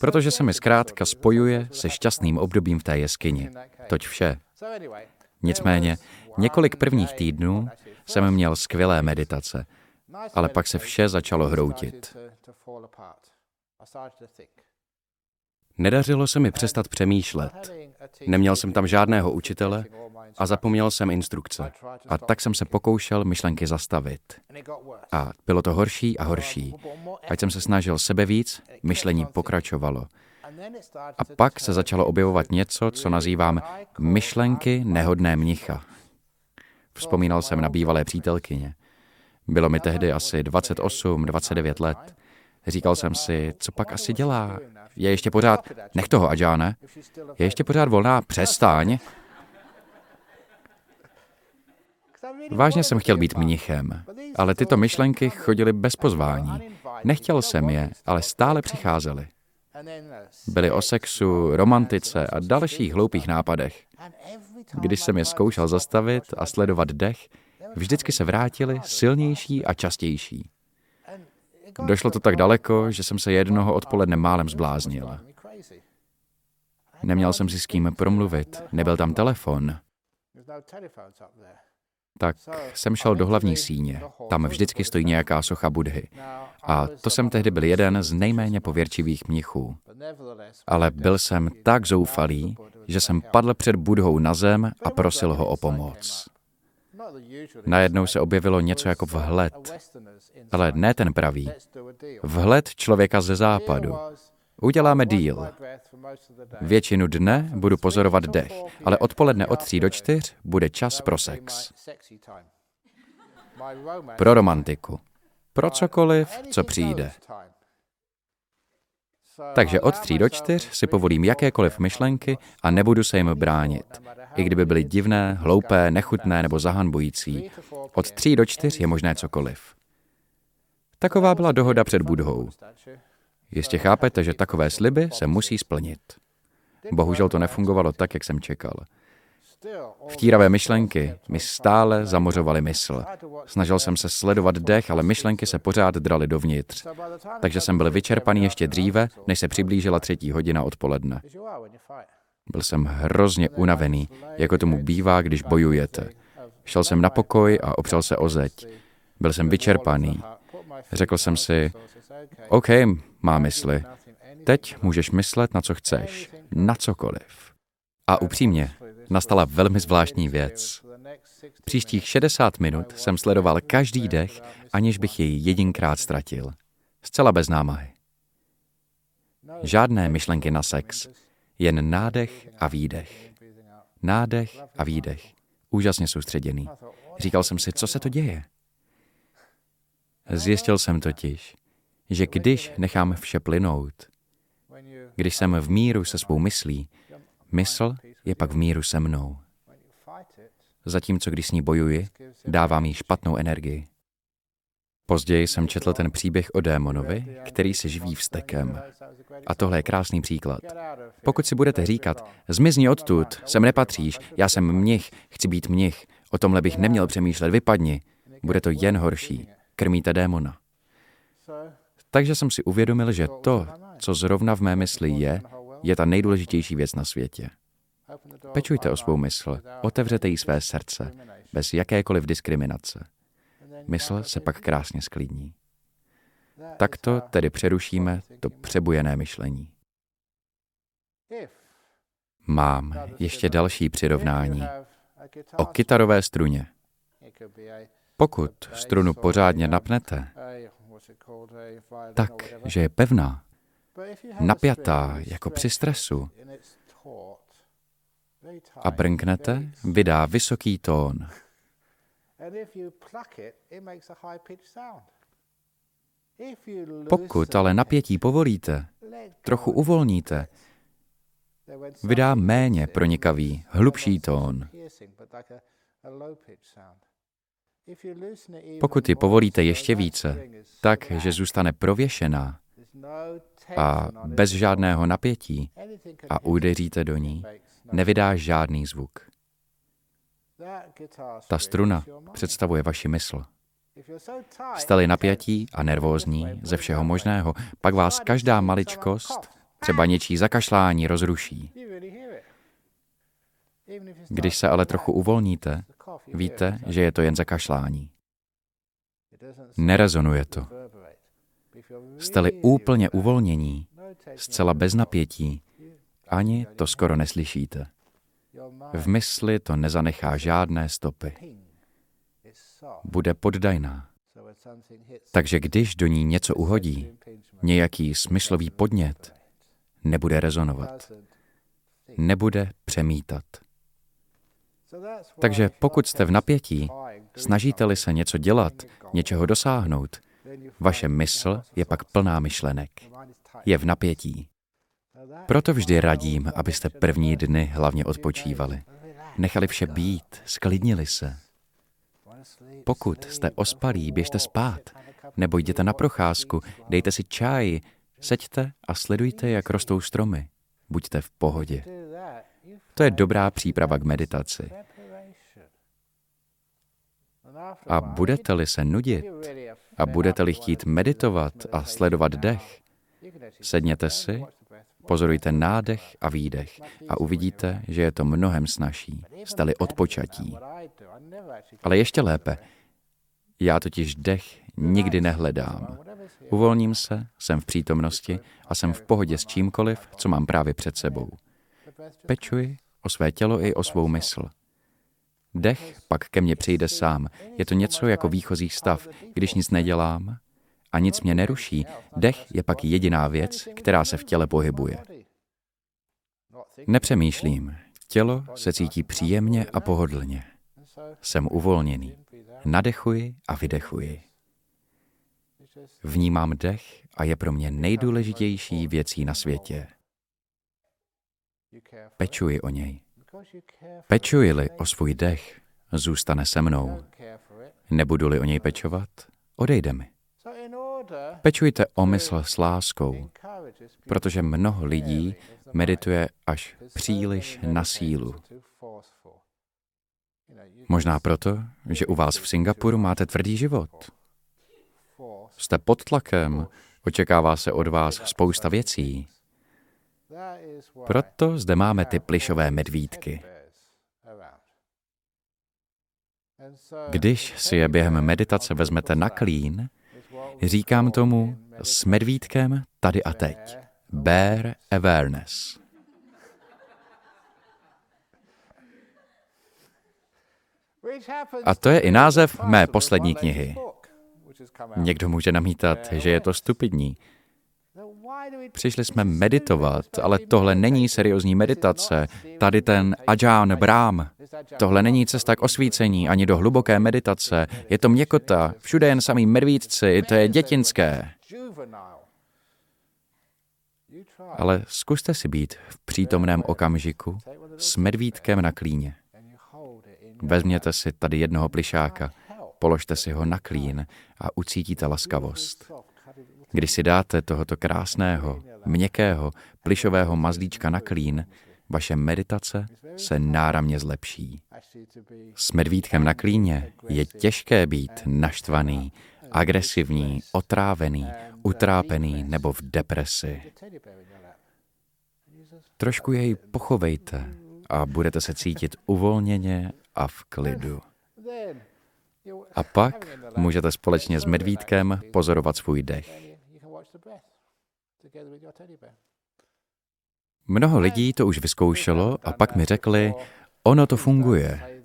protože se mi zkrátka spojuje se šťastným obdobím v té jeskyni. Toť vše. Nicméně, několik prvních týdnů jsem měl skvělé meditace, ale pak se vše začalo hroutit. Nedařilo se mi přestat přemýšlet. Neměl jsem tam žádného učitele a zapomněl jsem instrukce. A tak jsem se pokoušel myšlenky zastavit. A bylo to horší a horší. Ať jsem se snažil sebe víc, myšlení pokračovalo. A pak se začalo objevovat něco, co nazývám myšlenky nehodné mnicha. Vzpomínal jsem na bývalé přítelkyně. Bylo mi tehdy asi 28, 29 let. Říkal jsem si, co pak asi dělá. Je ještě pořád, nech toho, Adžáne, je ještě pořád volná, přestaň. Vážně jsem chtěl být mnichem, ale tyto myšlenky chodily bez pozvání. Nechtěl jsem je, ale stále přicházely. Byly o sexu, romantice a dalších hloupých nápadech. Když jsem je zkoušel zastavit a sledovat dech, vždycky se vrátili silnější a častější. Došlo to tak daleko, že jsem se jednoho odpoledne málem zbláznil. Neměl jsem si s kým promluvit, nebyl tam telefon. Tak jsem šel do hlavní síně. Tam vždycky stojí nějaká socha Budhy. A to jsem tehdy byl jeden z nejméně pověrčivých mnichů. Ale byl jsem tak zoufalý, že jsem padl před Budhou na zem a prosil ho o pomoc. Najednou se objevilo něco jako vhled, ale ne ten pravý. Vhled člověka ze západu. Uděláme díl. Většinu dne budu pozorovat dech, ale odpoledne od tří do čtyř bude čas pro sex. Pro romantiku. Pro cokoliv, co přijde. Takže od tří do čtyř si povolím jakékoliv myšlenky a nebudu se jim bránit. I kdyby byly divné, hloupé, nechutné nebo zahanbující. Od tří do čtyř je možné cokoliv. Taková byla dohoda před Budhou. Jistě chápete, že takové sliby se musí splnit. Bohužel to nefungovalo tak, jak jsem čekal. Vtíravé myšlenky mi stále zamořovaly mysl. Snažil jsem se sledovat dech, ale myšlenky se pořád draly dovnitř. Takže jsem byl vyčerpaný ještě dříve, než se přiblížila třetí hodina odpoledne. Byl jsem hrozně unavený, jako tomu bývá, když bojujete. Šel jsem na pokoj a opřel se o zeď. Byl jsem vyčerpaný. Řekl jsem si, OK, má mysli. Teď můžeš myslet na co chceš. Na cokoliv. A upřímně, nastala velmi zvláštní věc. Příštích 60 minut jsem sledoval každý dech, aniž bych jej jedinkrát ztratil. Zcela bez námahy. Žádné myšlenky na sex, jen nádech a výdech. Nádech a výdech. Úžasně soustředěný. Říkal jsem si, co se to děje? Zjistil jsem totiž, že když nechám vše plynout, když jsem v míru se svou myslí, mysl je pak v míru se mnou. Zatímco když s ní bojuji, dávám jí špatnou energii. Později jsem četl ten příběh o démonovi, který se živí vztekem. A tohle je krásný příklad. Pokud si budete říkat, zmizni odtud, sem nepatříš, já jsem mnich, chci být mnich, o tomhle bych neměl přemýšlet, vypadni, bude to jen horší. Krmíte démona. Takže jsem si uvědomil, že to, co zrovna v mé mysli je, je ta nejdůležitější věc na světě. Pečujte o svou mysl, otevřete jí své srdce, bez jakékoliv diskriminace. Mysl se pak krásně sklidní. Takto tedy přerušíme to přebujené myšlení. Mám ještě další přirovnání. O kytarové struně. Pokud strunu pořádně napnete, tak, že je pevná, napjatá jako při stresu a brnknete, vydá vysoký tón. Pokud ale napětí povolíte, trochu uvolníte, vydá méně pronikavý, hlubší tón. Pokud ji povolíte ještě více, tak, že zůstane prověšená a bez žádného napětí a udeříte do ní, nevydá žádný zvuk. Ta struna představuje vaši mysl. Jste-li napjatí a nervózní ze všeho možného, pak vás každá maličkost, třeba něčí zakašlání, rozruší. Když se ale trochu uvolníte, víte, že je to jen zakašlání. Nerezonuje to. Jste-li úplně uvolnění, zcela bez napětí, ani to skoro neslyšíte. V mysli to nezanechá žádné stopy. Bude poddajná. Takže když do ní něco uhodí, nějaký smyslový podnět, nebude rezonovat. Nebude přemítat. Takže pokud jste v napětí, snažíte-li se něco dělat, něčeho dosáhnout, vaše mysl je pak plná myšlenek. Je v napětí. Proto vždy radím, abyste první dny hlavně odpočívali. Nechali vše být, sklidnili se. Pokud jste ospalí, běžte spát, nebo jděte na procházku, dejte si čaj, seďte a sledujte, jak rostou stromy. Buďte v pohodě. To je dobrá příprava k meditaci. A budete-li se nudit a budete-li chtít meditovat a sledovat dech, sedněte si Pozorujte nádech a výdech a uvidíte, že je to mnohem snažší. Jste-li odpočatí. Ale ještě lépe, já totiž dech nikdy nehledám. Uvolním se, jsem v přítomnosti a jsem v pohodě s čímkoliv, co mám právě před sebou. Pečuji o své tělo i o svou mysl. Dech pak ke mně přijde sám. Je to něco jako výchozí stav. Když nic nedělám a nic mě neruší, dech je pak jediná věc, která se v těle pohybuje. Nepřemýšlím. Tělo se cítí příjemně a pohodlně. Jsem uvolněný. Nadechuji a vydechuji. Vnímám dech a je pro mě nejdůležitější věcí na světě. Pečuji o něj. Pečuji-li o svůj dech, zůstane se mnou. Nebudu-li o něj pečovat, odejde mi. Pečujte o mysl s láskou, protože mnoho lidí medituje až příliš na sílu. Možná proto, že u vás v Singapuru máte tvrdý život. Jste pod tlakem, očekává se od vás spousta věcí. Proto zde máme ty plišové medvídky. Když si je během meditace vezmete na klín, říkám tomu s medvídkem tady a teď. Bear awareness. A to je i název mé poslední knihy. Někdo může namítat, že je to stupidní. Přišli jsme meditovat, ale tohle není seriózní meditace. Tady ten Ajahn Brahm. Tohle není cesta k osvícení ani do hluboké meditace. Je to měkota, všude jen samý medvídci, to je dětinské. Ale zkuste si být v přítomném okamžiku s medvídkem na klíně. Vezměte si tady jednoho plišáka, položte si ho na klín a ucítíte laskavost. Když si dáte tohoto krásného, měkkého, plišového mazlíčka na klín, vaše meditace se náramně zlepší. S medvídkem na klíně je těžké být naštvaný, agresivní, otrávený, utrápený nebo v depresi. Trošku jej pochovejte a budete se cítit uvolněně a v klidu. A pak můžete společně s medvídkem pozorovat svůj dech. Mnoho lidí to už vyzkoušelo a pak mi řekli, ono to funguje.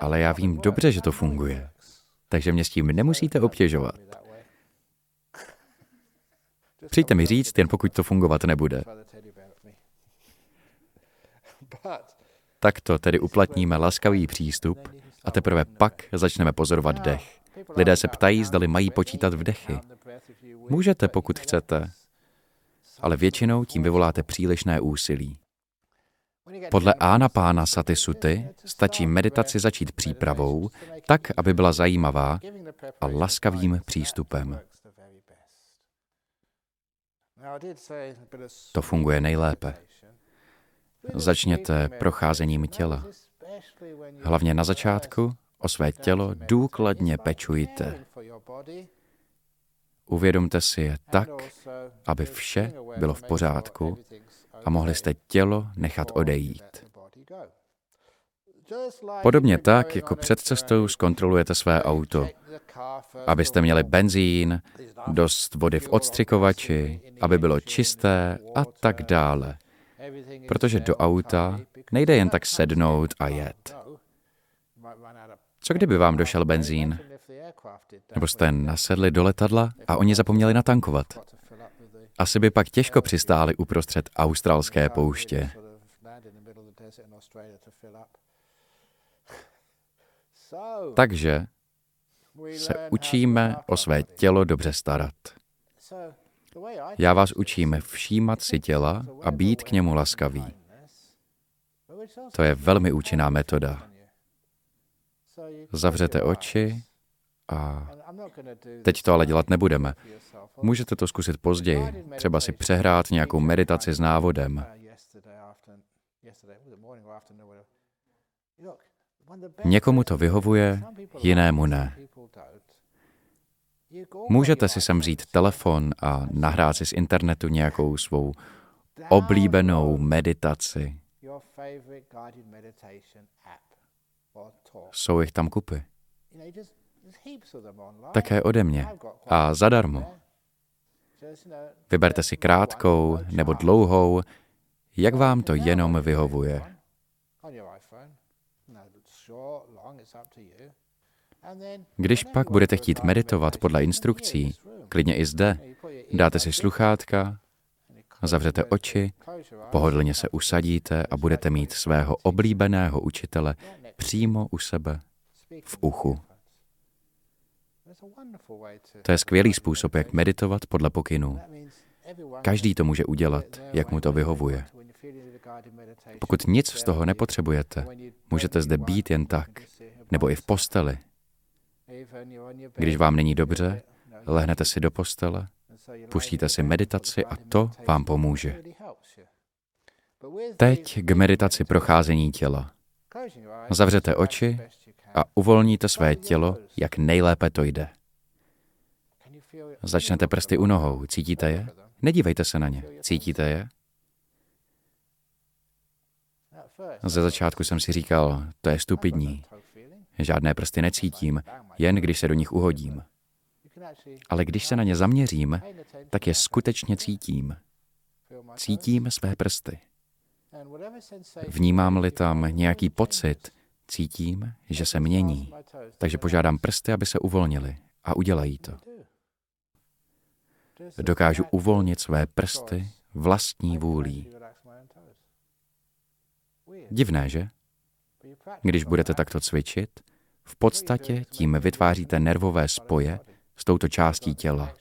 Ale já vím dobře, že to funguje. Takže mě s tím nemusíte obtěžovat. Přijďte mi říct, jen pokud to fungovat nebude. Takto tedy uplatníme laskavý přístup a teprve pak začneme pozorovat dech. Lidé se ptají, zdali mají počítat vdechy. Můžete, pokud chcete, ale většinou tím vyvoláte přílišné úsilí. Podle Ána Pána Saty Suty stačí meditaci začít přípravou, tak, aby byla zajímavá a laskavým přístupem. To funguje nejlépe. Začněte procházením těla. Hlavně na začátku o své tělo důkladně pečujte. Uvědomte si je tak, aby vše bylo v pořádku a mohli jste tělo nechat odejít. Podobně tak, jako před cestou zkontrolujete své auto, abyste měli benzín, dost vody v odstřikovači, aby bylo čisté a tak dále. Protože do auta nejde jen tak sednout a jet. Co kdyby vám došel benzín? Nebo jste nasedli do letadla a oni zapomněli natankovat? Asi by pak těžko přistáli uprostřed australské pouště. Takže se učíme o své tělo dobře starat. Já vás učím všímat si těla a být k němu laskavý. To je velmi účinná metoda. Zavřete oči a teď to ale dělat nebudeme. Můžete to zkusit později, třeba si přehrát nějakou meditaci s návodem. Někomu to vyhovuje, jinému ne. Můžete si sem vzít telefon a nahrát si z internetu nějakou svou oblíbenou meditaci. Jsou jich tam kupy. Také ode mě. A zadarmo. Vyberte si krátkou nebo dlouhou, jak vám to jenom vyhovuje. Když pak budete chtít meditovat podle instrukcí, klidně i zde, dáte si sluchátka, zavřete oči, pohodlně se usadíte a budete mít svého oblíbeného učitele přímo u sebe, v uchu. To je skvělý způsob, jak meditovat podle pokynů. Každý to může udělat, jak mu to vyhovuje. Pokud nic z toho nepotřebujete, můžete zde být jen tak, nebo i v posteli. Když vám není dobře, lehnete si do postele, pustíte si meditaci a to vám pomůže. Teď k meditaci procházení těla. Zavřete oči a uvolníte své tělo, jak nejlépe to jde. Začnete prsty u nohou. Cítíte je? Nedívejte se na ně. Cítíte je? Ze začátku jsem si říkal, to je stupidní. Žádné prsty necítím, jen když se do nich uhodím. Ale když se na ně zaměřím, tak je skutečně cítím. Cítím své prsty. Vnímám-li tam nějaký pocit, cítím, že se mění. Takže požádám prsty, aby se uvolnili a udělají to. Dokážu uvolnit své prsty vlastní vůlí. Divné, že? Když budete takto cvičit, v podstatě tím vytváříte nervové spoje s touto částí těla.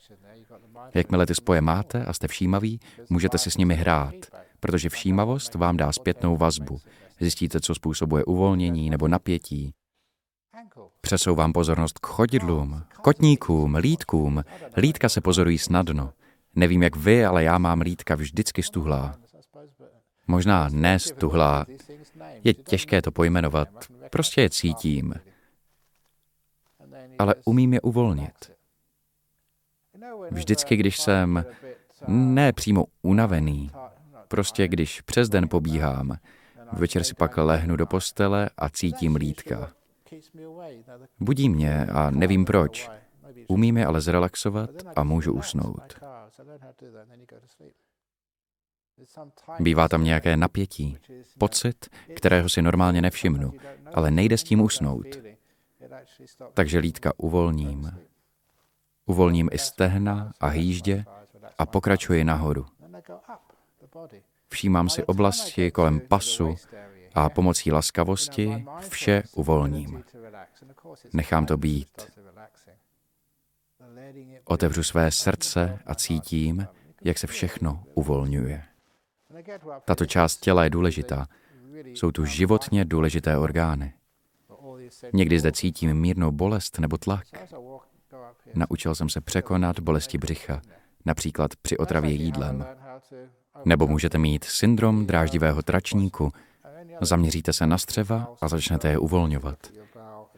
Jakmile ty spoje máte a jste všímaví, můžete si s nimi hrát, protože všímavost vám dá zpětnou vazbu. Zjistíte, co způsobuje uvolnění nebo napětí. Přesouvám pozornost k chodidlům, kotníkům, lítkům. Lítka se pozorují snadno. Nevím, jak vy, ale já mám lítka vždycky stuhlá. Možná ne stuhlá. Je těžké to pojmenovat. Prostě je cítím. Ale umím je uvolnit. Vždycky, když jsem ne přímo unavený, prostě když přes den pobíhám, večer si pak lehnu do postele a cítím lítka. Budí mě a nevím proč. Umím je ale zrelaxovat a můžu usnout. Bývá tam nějaké napětí, pocit, kterého si normálně nevšimnu, ale nejde s tím usnout. Takže lítka uvolním. Uvolním i stehna a hýždě a pokračuji nahoru. Všímám si oblasti kolem pasu a pomocí laskavosti vše uvolním. Nechám to být. Otevřu své srdce a cítím, jak se všechno uvolňuje. Tato část těla je důležitá. Jsou tu životně důležité orgány. Někdy zde cítím mírnou bolest nebo tlak. Naučil jsem se překonat bolesti břicha, například při otravě jídlem. Nebo můžete mít syndrom dráždivého tračníku. Zaměříte se na střeva a začnete je uvolňovat.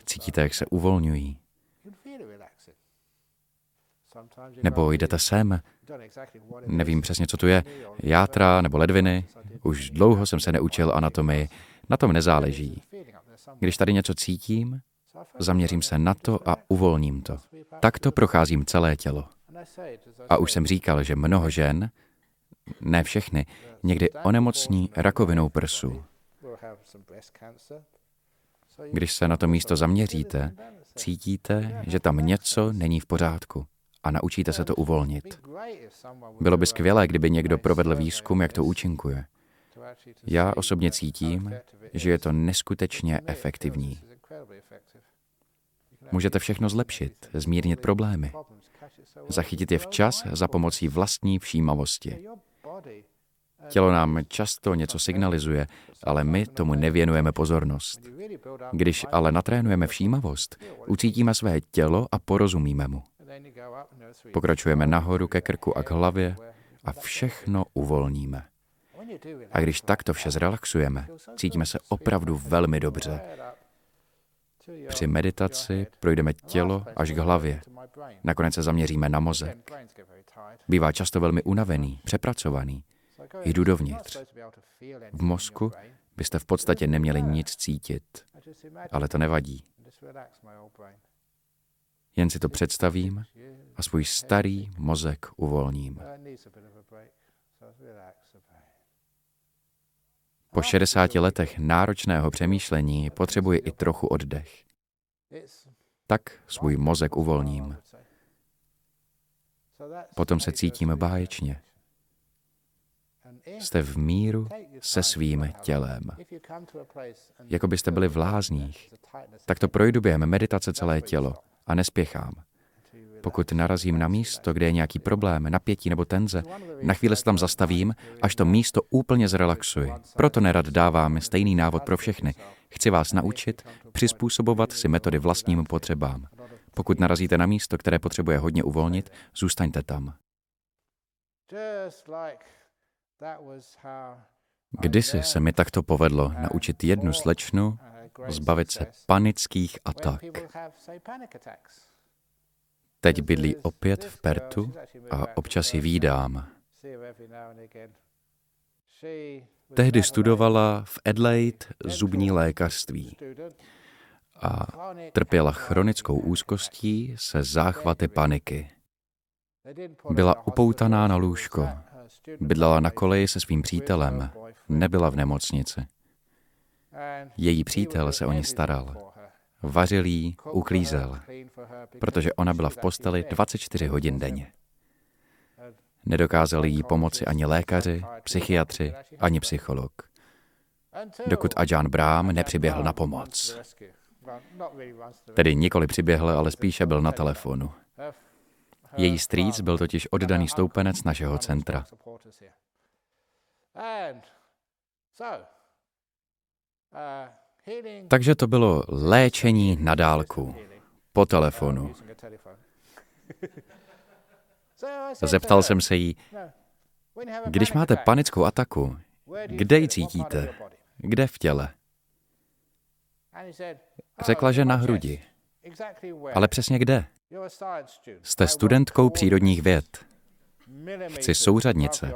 Cítíte, jak se uvolňují. Nebo jdete sem, nevím přesně, co tu je, játra nebo ledviny. Už dlouho jsem se neučil anatomii, na tom nezáleží. Když tady něco cítím, zaměřím se na to a uvolním to. Takto procházím celé tělo. A už jsem říkal, že mnoho žen, ne všechny, někdy onemocní rakovinou prsu. Když se na to místo zaměříte, cítíte, že tam něco není v pořádku a naučíte se to uvolnit. Bylo by skvělé, kdyby někdo provedl výzkum, jak to účinkuje. Já osobně cítím, že je to neskutečně efektivní. Můžete všechno zlepšit, zmírnit problémy, zachytit je včas za pomocí vlastní všímavosti. Tělo nám často něco signalizuje, ale my tomu nevěnujeme pozornost. Když ale natrénujeme všímavost, ucítíme své tělo a porozumíme mu. Pokračujeme nahoru ke krku a k hlavě a všechno uvolníme. A když takto vše zrelaxujeme, cítíme se opravdu velmi dobře. Při meditaci projdeme tělo až k hlavě. Nakonec se zaměříme na mozek. Bývá často velmi unavený, přepracovaný. Jdu dovnitř. V mozku byste v podstatě neměli nic cítit, ale to nevadí. Jen si to představím a svůj starý mozek uvolním. Po 60 letech náročného přemýšlení potřebuji i trochu oddech. Tak svůj mozek uvolním. Potom se cítím báječně. Jste v míru se svým tělem. Jako byste byli v lázních. Tak to projdu během meditace celé tělo a nespěchám. Pokud narazím na místo, kde je nějaký problém, napětí nebo tenze, na chvíli se tam zastavím, až to místo úplně zrelaxuji. Proto nerad dávám stejný návod pro všechny. Chci vás naučit přizpůsobovat si metody vlastním potřebám. Pokud narazíte na místo, které potřebuje hodně uvolnit, zůstaňte tam. Kdysi se mi takto povedlo naučit jednu slečnu zbavit se panických atak. Teď bydlí opět v Pertu a občas ji výdám. Tehdy studovala v Adelaide zubní lékařství a trpěla chronickou úzkostí se záchvaty paniky. Byla upoutaná na lůžko, bydlela na koleji se svým přítelem, nebyla v nemocnici. Její přítel se o ní staral. Vařil jí, uklízel, protože ona byla v posteli 24 hodin denně. Nedokázali jí pomoci ani lékaři, psychiatři, ani psycholog. Dokud Ajahn Brám nepřiběhl na pomoc. Tedy nikoli přiběhl, ale spíše byl na telefonu. Její strýc byl totiž oddaný stoupenec našeho centra. Takže to bylo léčení na dálku, po telefonu. Zeptal jsem se jí, když máte panickou ataku, kde ji cítíte? Kde v těle? Řekla, že na hrudi. Ale přesně kde? Jste studentkou přírodních věd. Chci souřadnice.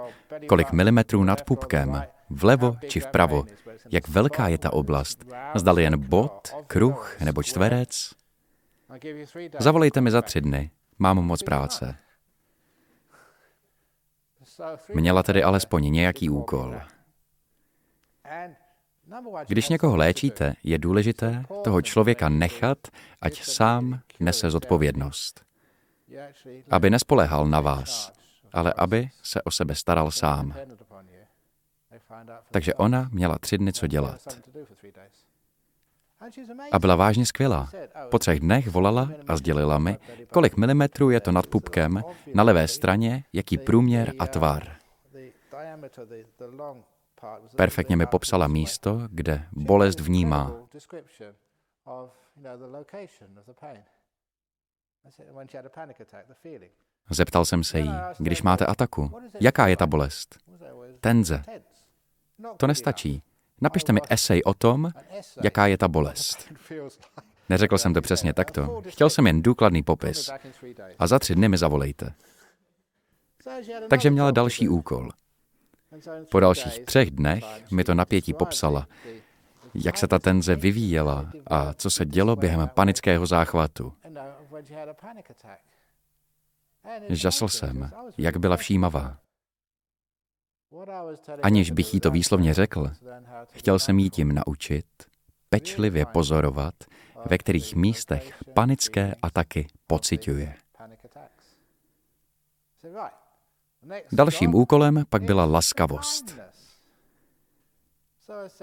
Kolik milimetrů nad pupkem, vlevo či vpravo, jak velká je ta oblast. Zdali jen bod, kruh nebo čtverec. Zavolejte mi za tři dny, mám moc práce. Měla tedy alespoň nějaký úkol. Když někoho léčíte, je důležité toho člověka nechat, ať sám nese zodpovědnost. Aby nespoléhal na vás, ale aby se o sebe staral sám. Takže ona měla tři dny co dělat. A byla vážně skvělá. Po třech dnech volala a sdělila mi, kolik milimetrů je to nad pupkem, na levé straně, jaký průměr a tvar. Perfektně mi popsala místo, kde bolest vnímá. Zeptal jsem se jí, když máte ataku, jaká je ta bolest? Tenze. To nestačí. Napište mi esej o tom, jaká je ta bolest. Neřekl jsem to přesně takto. Chtěl jsem jen důkladný popis. A za tři dny mi zavolejte. Takže měla další úkol. Po dalších třech dnech mi to napětí popsala, jak se ta tenze vyvíjela a co se dělo během panického záchvatu. Žasl jsem, jak byla všímavá. Aniž bych jí to výslovně řekl, chtěl jsem jí tím naučit pečlivě pozorovat, ve kterých místech panické ataky pociťuje. Dalším úkolem pak byla laskavost.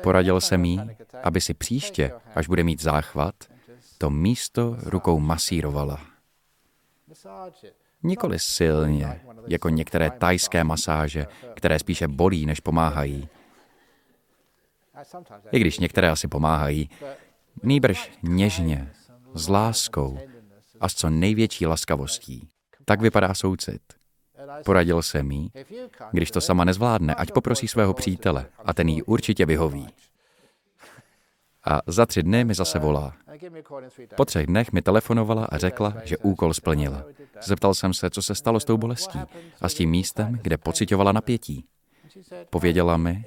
Poradil jsem jí, aby si příště, až bude mít záchvat, to místo rukou masírovala. Nikoli silně, jako některé tajské masáže, které spíše bolí, než pomáhají. I když některé asi pomáhají, nýbrž něžně, s láskou a s co největší laskavostí. Tak vypadá soucit. Poradil se mi, když to sama nezvládne, ať poprosí svého přítele a ten jí určitě vyhoví. A za tři dny mi zase volá. Po třech dnech mi telefonovala a řekla, že úkol splnila. Zeptal jsem se, co se stalo s tou bolestí a s tím místem, kde pocitovala napětí. Pověděla mi,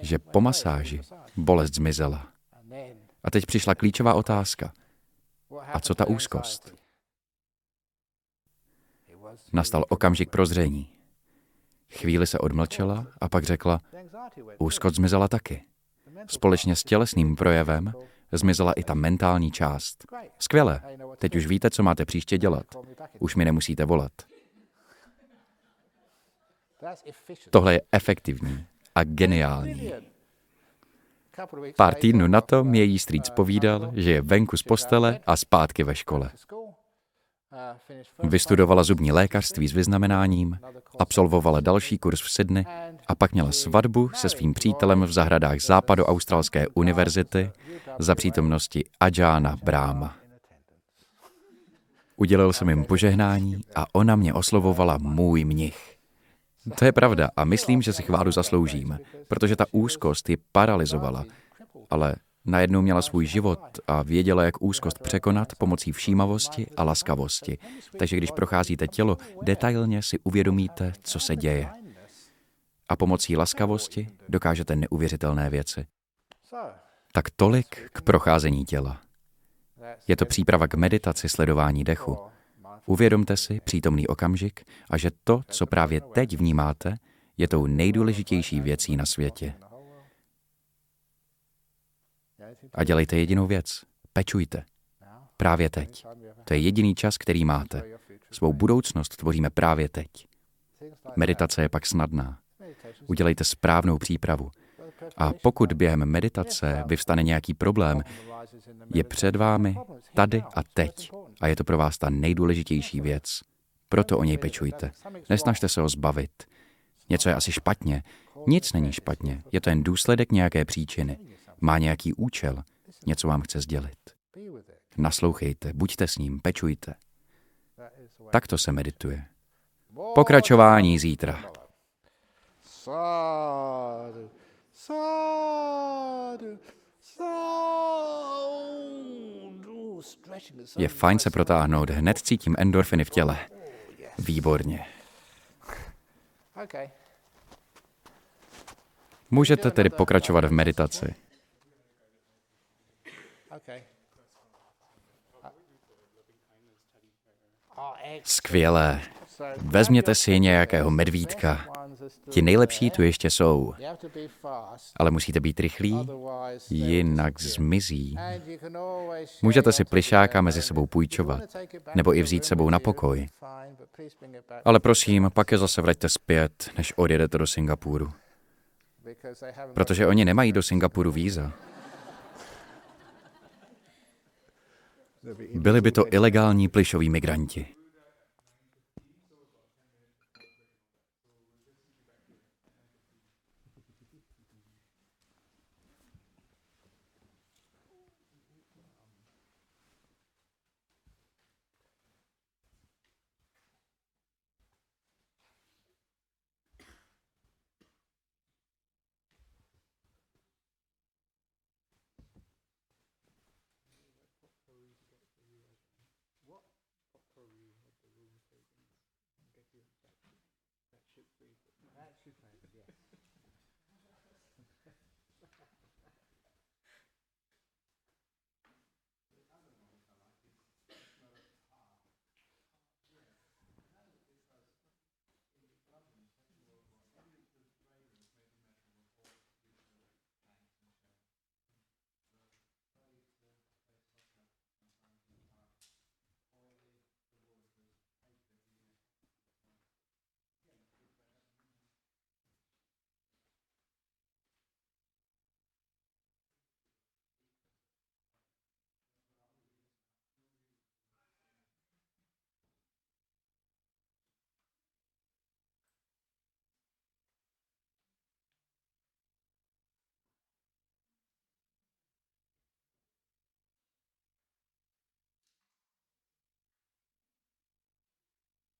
že po masáži bolest zmizela. A teď přišla klíčová otázka. A co ta úzkost? Nastal okamžik prozření. Chvíli se odmlčela a pak řekla, úzkost zmizela taky. Společně s tělesným projevem zmizela i ta mentální část. Skvěle, teď už víte, co máte příště dělat. Už mi nemusíte volat. Tohle je efektivní a geniální. Pár týdnů na to mě její strýc povídal, že je venku z postele a zpátky ve škole. Vystudovala zubní lékařství s vyznamenáním, absolvovala další kurz v Sydney a pak měla svatbu se svým přítelem v zahradách Západoaustralské univerzity za přítomnosti Ajana Bráma. Udělal jsem jim požehnání a ona mě oslovovala můj mnich. To je pravda a myslím, že si chválu zasloužím, protože ta úzkost ji paralizovala. Ale najednou měla svůj život a věděla, jak úzkost překonat pomocí všímavosti a laskavosti. Takže když procházíte tělo, detailně si uvědomíte, co se děje. A pomocí laskavosti dokážete neuvěřitelné věci. Tak tolik k procházení těla. Je to příprava k meditaci sledování dechu. Uvědomte si přítomný okamžik a že to, co právě teď vnímáte, je tou nejdůležitější věcí na světě. A dělejte jedinou věc. Pečujte. Právě teď. To je jediný čas, který máte. Svou budoucnost tvoříme právě teď. Meditace je pak snadná. Udělejte správnou přípravu. A pokud během meditace vyvstane nějaký problém, je před vámi tady a teď. A je to pro vás ta nejdůležitější věc. Proto o něj pečujte. Nesnažte se ho zbavit. Něco je asi špatně. Nic není špatně. Je to jen důsledek nějaké příčiny. Má nějaký účel. Něco vám chce sdělit. Naslouchejte, buďte s ním, pečujte. Takto se medituje. Pokračování zítra. Sádu, sádu, je fajn se protáhnout, hned cítím endorfiny v těle. Výborně. Můžete tedy pokračovat v meditaci. Skvělé. Vezměte si nějakého medvídka. Ti nejlepší tu ještě jsou. Ale musíte být rychlí, jinak zmizí. Můžete si plišáka mezi sebou půjčovat, nebo i vzít sebou na pokoj. Ale prosím, pak je zase vraťte zpět, než odjedete do Singapuru. Protože oni nemají do Singapuru víza. Byli by to ilegální plišoví migranti.